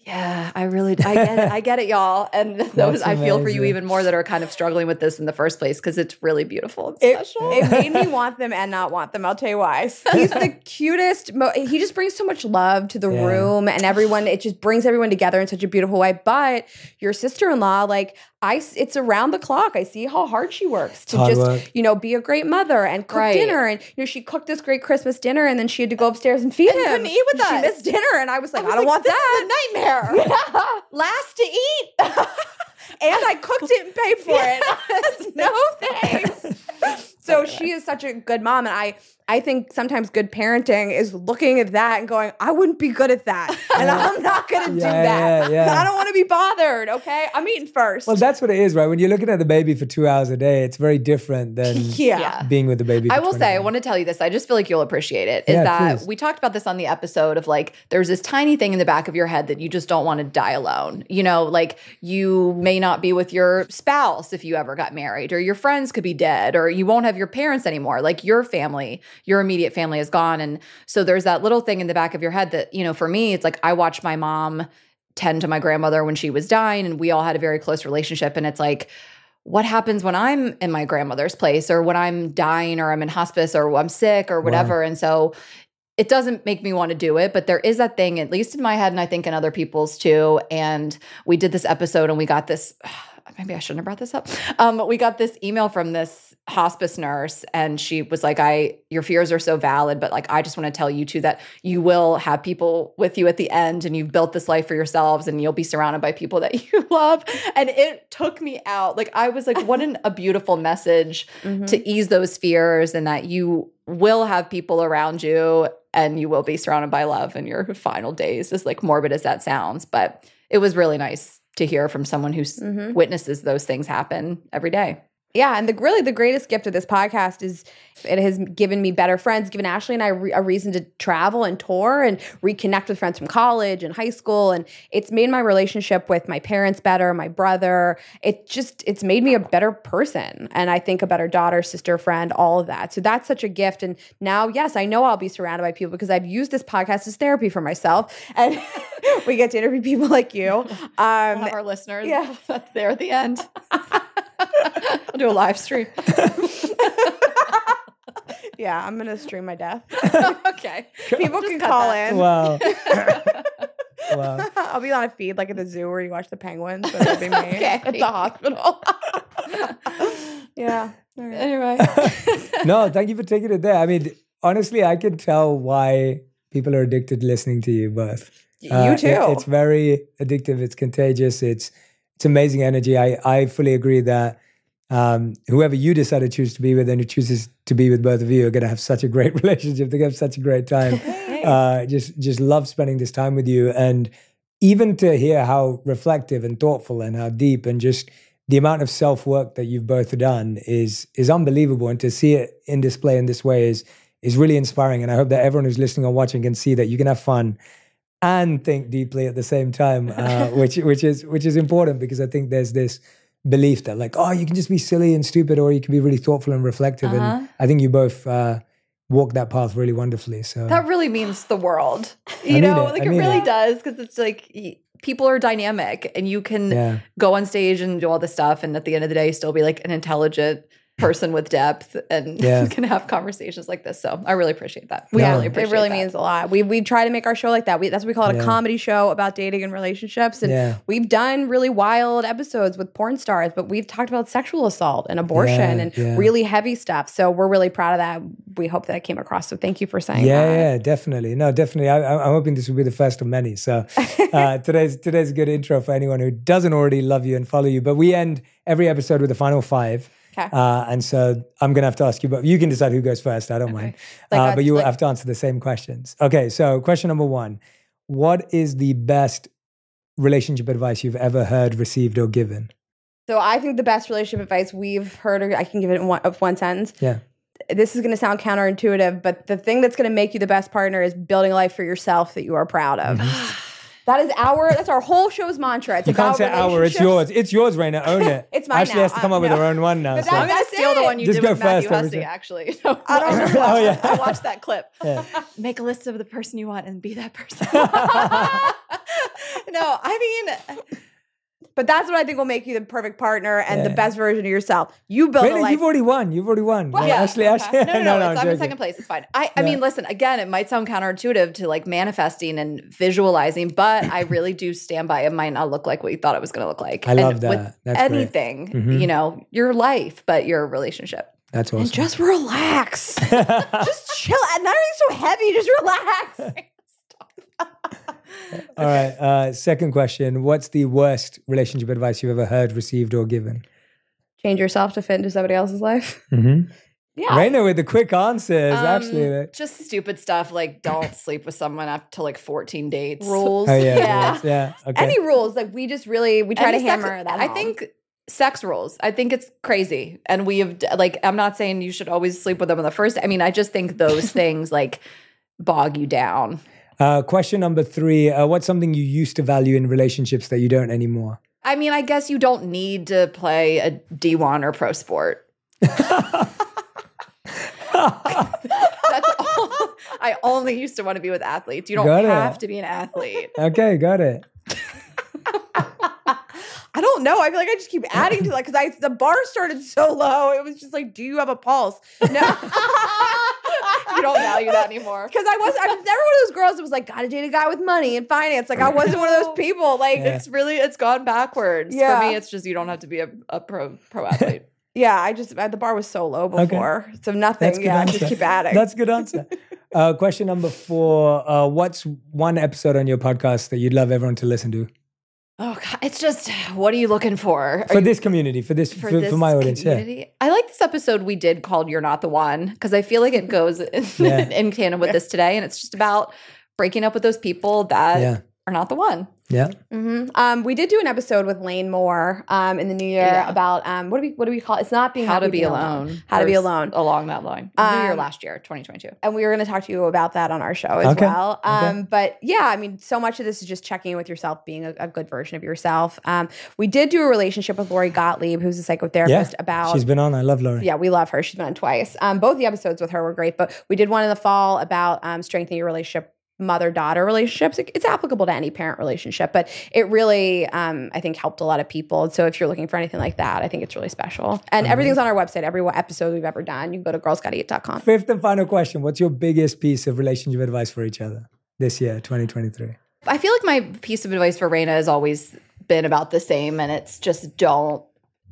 Speaker 1: yeah, I really, I get it. I get it, y'all. And those, I feel for you even more that are kind of struggling with this in the first place because it's really beautiful and
Speaker 3: It,
Speaker 1: special.
Speaker 3: it made me want them and not want them. I'll tell you why. He's the cutest. Mo- he just brings so much love to the
Speaker 2: Yeah.
Speaker 3: room and everyone. It just brings everyone together in such a beautiful way. But your sister in law, like I, s- it's around the clock. I see how hard she works to
Speaker 2: hard
Speaker 3: just
Speaker 2: work.
Speaker 3: you know be a great mother and cook
Speaker 1: Right.
Speaker 3: dinner. And you know she cooked this great Christmas dinner, and then she had to go upstairs and feed him.
Speaker 1: couldn't eat with
Speaker 3: She
Speaker 1: us.
Speaker 3: missed dinner, and I was like, I,
Speaker 1: was
Speaker 3: don't
Speaker 1: like,
Speaker 3: want
Speaker 1: this
Speaker 3: that.
Speaker 1: is a nightmare.
Speaker 3: Yeah.
Speaker 1: Last to eat.
Speaker 3: and I cooked it and paid for it. no thanks. So she is such a good mom, and I I think sometimes good parenting is looking at that and going, I wouldn't be good at that, and I'm not going to do that.
Speaker 2: yeah, yeah.
Speaker 3: I don't want to be bothered. Okay, I'm eating first.
Speaker 2: well, that's what it is, right? When you're looking at the baby for two hours a day, it's very different than
Speaker 3: yeah.
Speaker 1: Yeah.
Speaker 2: being with the baby.
Speaker 1: I will
Speaker 2: 20
Speaker 1: say, I want to tell you this. I just feel like you'll appreciate it. Is
Speaker 2: Yeah,
Speaker 1: that
Speaker 2: please.
Speaker 1: we talked about this on the episode of like, there's this tiny thing in the back of your head that you just don't want to die alone. You know, like you may not be with your spouse if you ever got married, or your friends could be dead, or you won't have your parents anymore. Like your family, your immediate family is gone. And so there's that little thing in the back of your head that, you know, for me, it's like I watched my mom tend to my grandmother when she was dying, and we all had a very close relationship. And it's like, what happens when I'm in my grandmother's place or when I'm dying or I'm in hospice or I'm sick or whatever. And so it doesn't make me want to do it, but there is that thing, at least in my head, and I think in other people's too. And we did this episode and we got this. Maybe I shouldn't have brought this up. Um, but we got this email from this hospice nurse, and she was like, "I, your fears are so valid, but like, I just want to tell you too that you will have people with you at the end, and you've built this life for yourselves, and you'll be surrounded by people that you love." And it took me out. Like, I was like, "What an, a beautiful message
Speaker 3: Mhm.
Speaker 1: to ease those fears, and that you will have people around you, and you will be surrounded by love in your final days." As like morbid as that sounds, but it was really nice to hear from someone who s
Speaker 3: Mhm.
Speaker 1: witnesses those things happen every day.
Speaker 3: Yeah, and the really the greatest gift of this podcast is it has given me better friends, given Ashley and I re- a reason to travel and tour and reconnect with friends from college and high school, and it's made my relationship with my parents better, my brother. It just it's made me a better person, and I think a better daughter, sister, friend, all of that. So that's such a gift. And now, yes, I know I'll be surrounded by people because I've used this podcast as therapy for myself, and we get to interview people like you.
Speaker 1: We'll
Speaker 3: Um,
Speaker 1: have our listeners
Speaker 3: yeah.
Speaker 1: there at the end. I'll do a live stream.
Speaker 3: yeah, I'm gonna stream my death.
Speaker 1: okay.
Speaker 3: People
Speaker 1: Just
Speaker 3: can call
Speaker 1: that.
Speaker 3: in.
Speaker 2: Wow. wow.
Speaker 3: I'll be on a feed like at the zoo where you watch the penguins. So that'll be me
Speaker 1: Okay.
Speaker 3: at the hospital. yeah. All right.
Speaker 1: Anyway.
Speaker 2: No, thank you for taking it there. I mean, honestly, I can tell why people are addicted to listening to you both. Uh,
Speaker 3: you
Speaker 2: it-
Speaker 3: too.
Speaker 2: it's very addictive. It's contagious. It's it's amazing energy. I I fully agree that um, whoever you decide to choose to be with and who chooses to be with both of you are going to have such a great relationship. They're going to have such a great time. uh, just just love spending this time with you, and even to hear how reflective and thoughtful and how deep and just the amount of self work that you've both done is is unbelievable, and to see it in display in this way is is really inspiring. And I hope that everyone who's listening or watching can see that you can have fun and think deeply at the same time, uh, which which is which is important because I think there's this belief that like oh you can just be silly and stupid or you can be really thoughtful and reflective
Speaker 1: Uh-huh.
Speaker 2: and I think you both uh, walk that path really wonderfully. So
Speaker 1: that really means the world. You know,
Speaker 2: it.
Speaker 1: like it really
Speaker 2: it.
Speaker 1: does because it's like people are dynamic and you can
Speaker 2: yeah,
Speaker 1: go on stage and do all this stuff and at the end of the day still be like an intelligent person with depth and
Speaker 2: Yeah.
Speaker 1: can have conversations like this. So I really appreciate that. We
Speaker 2: Yeah.
Speaker 1: really appreciate it
Speaker 3: really
Speaker 1: that.
Speaker 3: means a lot. We we try to make our show like that. We, that's what we call it
Speaker 2: Yeah.
Speaker 3: a comedy show about dating and relationships. And
Speaker 2: Yeah.
Speaker 3: we've done really wild episodes with porn stars, but we've talked about sexual assault and abortion
Speaker 2: Yeah,
Speaker 3: and
Speaker 2: yeah.
Speaker 3: really heavy stuff. So we're really proud of that. We hope that it came across. So thank you for saying
Speaker 2: Yeah,
Speaker 3: that.
Speaker 2: yeah, definitely. No, definitely. I, I- I'm hoping this will be the first of many. So uh, today's today's a good intro for anyone who doesn't already love you and follow you. But we end every episode with the final five.
Speaker 3: Okay.
Speaker 2: Uh, and so I'm going to have to ask you, but you can decide who goes first. I don't mind.
Speaker 3: Like
Speaker 2: uh, but you will
Speaker 3: like-
Speaker 2: have to answer the same questions. Okay. So question number one What is the best relationship advice you've ever heard, received, or given?
Speaker 3: So I think the best relationship advice we've heard, or I can give it in one, of one sentence.
Speaker 2: Yeah.
Speaker 3: This is going to sound counterintuitive, but the thing that's going to make you the best partner is building a life for yourself that you are proud of. That is our that's our whole show's mantra. It's.
Speaker 2: You can't say our, it's yours. It's yours, Rayna. Own it.
Speaker 3: It's mine
Speaker 2: Ashley
Speaker 3: now.
Speaker 2: has to come
Speaker 3: Uh,
Speaker 2: up with
Speaker 3: no.
Speaker 2: her own one now.
Speaker 3: But
Speaker 2: so.
Speaker 3: that-
Speaker 1: I'm gonna
Speaker 3: That's
Speaker 1: steal the
Speaker 3: it.
Speaker 1: one you
Speaker 2: Just
Speaker 1: did
Speaker 2: go
Speaker 1: with Matthew
Speaker 2: first,
Speaker 1: Hussey, actually. No,
Speaker 3: I don't
Speaker 1: I,
Speaker 3: know.
Speaker 2: Oh, yeah.
Speaker 1: that. I watched that clip.
Speaker 2: Yeah.
Speaker 1: Make a list of the person you want and be that person. no, I mean,
Speaker 3: But that's what I think will make you the perfect partner and the best version of yourself. You build life.
Speaker 2: you've already won. You've already won.
Speaker 3: Well,
Speaker 2: Yeah,
Speaker 3: yeah,
Speaker 2: Ashley, Ashley.
Speaker 1: no, no, no, it's, I'm in second place. It's fine. I, I
Speaker 2: Yeah.
Speaker 1: mean, listen, again, it might sound counterintuitive to like manifesting and visualizing, but I really do stand by it might not look like what you thought it was going to look like.
Speaker 2: I
Speaker 1: And
Speaker 2: love that. That's
Speaker 1: anything,
Speaker 2: Mhm.
Speaker 1: you know, your life, but your relationship.
Speaker 2: That's awesome.
Speaker 3: and just relax. just chill. Not everything's so heavy. Just relax.
Speaker 2: All right. Uh, second question. What's the worst relationship advice you've ever heard, received, or given?
Speaker 3: Change yourself to fit into somebody else's life.
Speaker 2: Mm-hmm.
Speaker 1: Yeah.
Speaker 2: Rayna with the quick answers,
Speaker 1: Um,
Speaker 2: actually.
Speaker 1: just stupid stuff like don't sleep with someone up to like 14 dates.
Speaker 3: Rules.
Speaker 2: Oh, yeah.
Speaker 1: yeah.
Speaker 2: rules, Yeah. Okay.
Speaker 3: Any rules? Like we just really we try
Speaker 1: And
Speaker 3: to
Speaker 1: the sex-
Speaker 3: hammer that.
Speaker 1: I
Speaker 3: home.
Speaker 1: think sex rules. I think it's crazy. And we have like I'm not saying you should always sleep with them on the first. I mean, I just think those things like bog you down.
Speaker 2: Uh, question number three. Uh, what's something you used to value in relationships that you don't anymore?
Speaker 1: I mean, I guess you don't need to play a D1 or pro sport. That's all. I only used to want to be with athletes. You don't have to be an athlete.
Speaker 2: Okay, got it.
Speaker 3: I don't know. I feel like I just keep adding to that because I the bar started so low. It was just like, do you have a pulse? No.
Speaker 1: You don't value that anymore.
Speaker 3: Because I was, I was never one of those girls that was like, gotta date a guy with money and finance. Like I wasn't one of those people. Like,
Speaker 2: Yeah.
Speaker 1: It's really it's gone backwards.
Speaker 3: Yeah.
Speaker 1: For me, it's just you don't have to be a, a pro pro athlete.
Speaker 3: yeah, I just the bar was so low
Speaker 2: Okay.
Speaker 3: before, so nothing.
Speaker 2: That's good
Speaker 3: yeah,
Speaker 2: answer.
Speaker 3: just keep adding.
Speaker 2: That's a good answer. Uh, question number four. Uh, what's one episode on your podcast that you'd love everyone to listen to?
Speaker 1: Oh God, it's just what are you looking for? Are
Speaker 2: For
Speaker 1: you-
Speaker 2: this community, for this, for, for,
Speaker 1: this
Speaker 2: my audience, yeah.
Speaker 1: I like this episode we did called "You're Not the One" because I feel like it goes in,
Speaker 2: Yeah.
Speaker 1: in tandem with this today, and it's just about breaking up with those people that
Speaker 2: Yeah.
Speaker 1: are not the one.
Speaker 2: Yeah.
Speaker 3: hmm Um, we did do an episode with Lane Moore um, in the new year
Speaker 1: Yeah.
Speaker 3: about um, what do we what do we call it? It's not being
Speaker 1: How
Speaker 3: happy,
Speaker 1: to be
Speaker 3: being
Speaker 1: alone.
Speaker 3: How to be alone.
Speaker 1: along that line. new year
Speaker 3: Um,
Speaker 1: last year, 2022.
Speaker 3: and we were going to talk to you about that on our show as
Speaker 2: Okay.
Speaker 3: well.
Speaker 2: Okay.
Speaker 3: Um, But yeah, I mean, so much of this is just checking in with yourself, being a, a good version of yourself. Um, we did do a relationship with Lori Gottlieb, who's a psychotherapist,
Speaker 2: Yeah.
Speaker 3: about.
Speaker 2: She's been on. I love Lori.
Speaker 3: yeah, we love her. She's been on twice. Um, both the episodes with her were great, but we did one in the fall about um, strengthening your relationship mother daughter relationships it's applicable to any parent relationship but it really um, i think helped a lot of people so if you're looking for anything like that i think it's really special and everything's on our website every episode we've ever done you can go to girlsgottaeat.com
Speaker 2: Fifth and final question. What's your biggest piece of relationship advice for each other this year, 2023?
Speaker 1: I feel like my piece of advice for Rayna has always been about the same, and it's just don't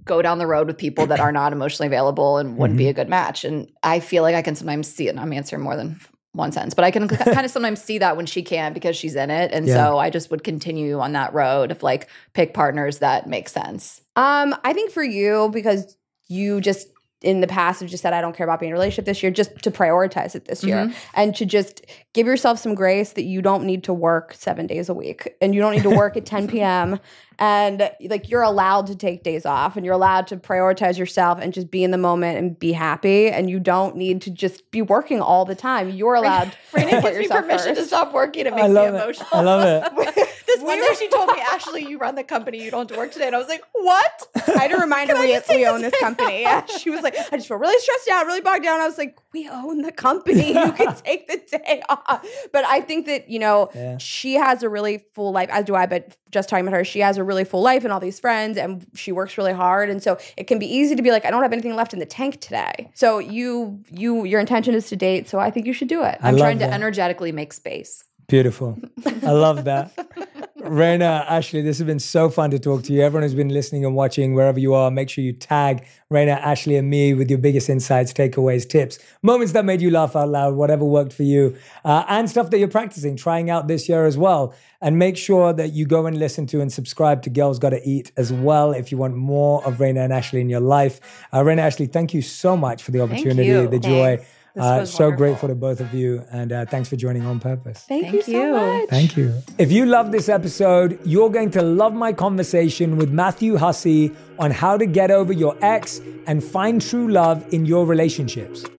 Speaker 1: go down the road with people that are not emotionally available and wouldn't
Speaker 2: Mm-hmm.
Speaker 1: be a good match. And I feel like I can sometimes see it. And I'm answering more than one sentence, but I can kind of sometimes see that when she can because she's in it. And
Speaker 2: Yeah.
Speaker 1: so I just would continue on that road of like pick partners that make sense.
Speaker 3: Um, I think for you, because you just in the past have just said, I don't care about being in a relationship this year, just to prioritize it this year and to just give yourself some grace that you don't need to work seven days a week and you don't need to work at 10 p.m. And like you're allowed to take days off and you're allowed to prioritize yourself and just be in the moment and be happy. And you don't need to just be working all the time. You're allowed to
Speaker 1: Rayna
Speaker 3: put
Speaker 1: gives me
Speaker 3: yourself
Speaker 1: permission to stop working. It
Speaker 2: I
Speaker 1: makes me
Speaker 2: love it.
Speaker 1: emotional.
Speaker 2: I love it.
Speaker 1: Because one day she told me, Ashley, you run the company. You don't have to work today. And I was like, what?
Speaker 3: I had to remind her we,
Speaker 1: just
Speaker 3: we own this company. Yeah, she was like, I just feel really stressed out, really bogged down. I was like, we own the company. You can take the day off. But I think that, you know,
Speaker 2: Yeah.
Speaker 3: she has a really full life, as do I, but just talking about her, she has a really full life and all these friends and she works really hard. And so it can be easy to be like, I don't have anything left in the tank today. So you, you, your intention is to date. So I think you should do it.
Speaker 2: I
Speaker 1: I'm
Speaker 2: love
Speaker 1: trying to
Speaker 2: that.
Speaker 1: energetically make space.
Speaker 2: Beautiful. I love that. Rayna, Ashley, this has been so fun to talk to you. Everyone who's been listening and watching, wherever you are, make sure you tag Rayna, Ashley, and me with your biggest insights, takeaways, tips, moments that made you laugh out loud, whatever worked for you, uh, and stuff that you're practicing, trying out this year as well. And make sure that you go and listen to and subscribe to Girls Gotta Eat as well if you want more of Rayna and Ashley in your life. Uh, Rayna, Ashley, thank you so much for the opportunity, the joy.
Speaker 1: Thanks. This
Speaker 2: Uh,
Speaker 1: was
Speaker 2: so
Speaker 1: wonderful.
Speaker 2: grateful to both of you. And uh, thanks for joining on purpose.
Speaker 3: Thank,
Speaker 1: Thank
Speaker 3: you so much.
Speaker 2: Thank you. If you love this episode, you're going to love my conversation with Matthew Hussey on how to get over your ex and find true love in your relationships.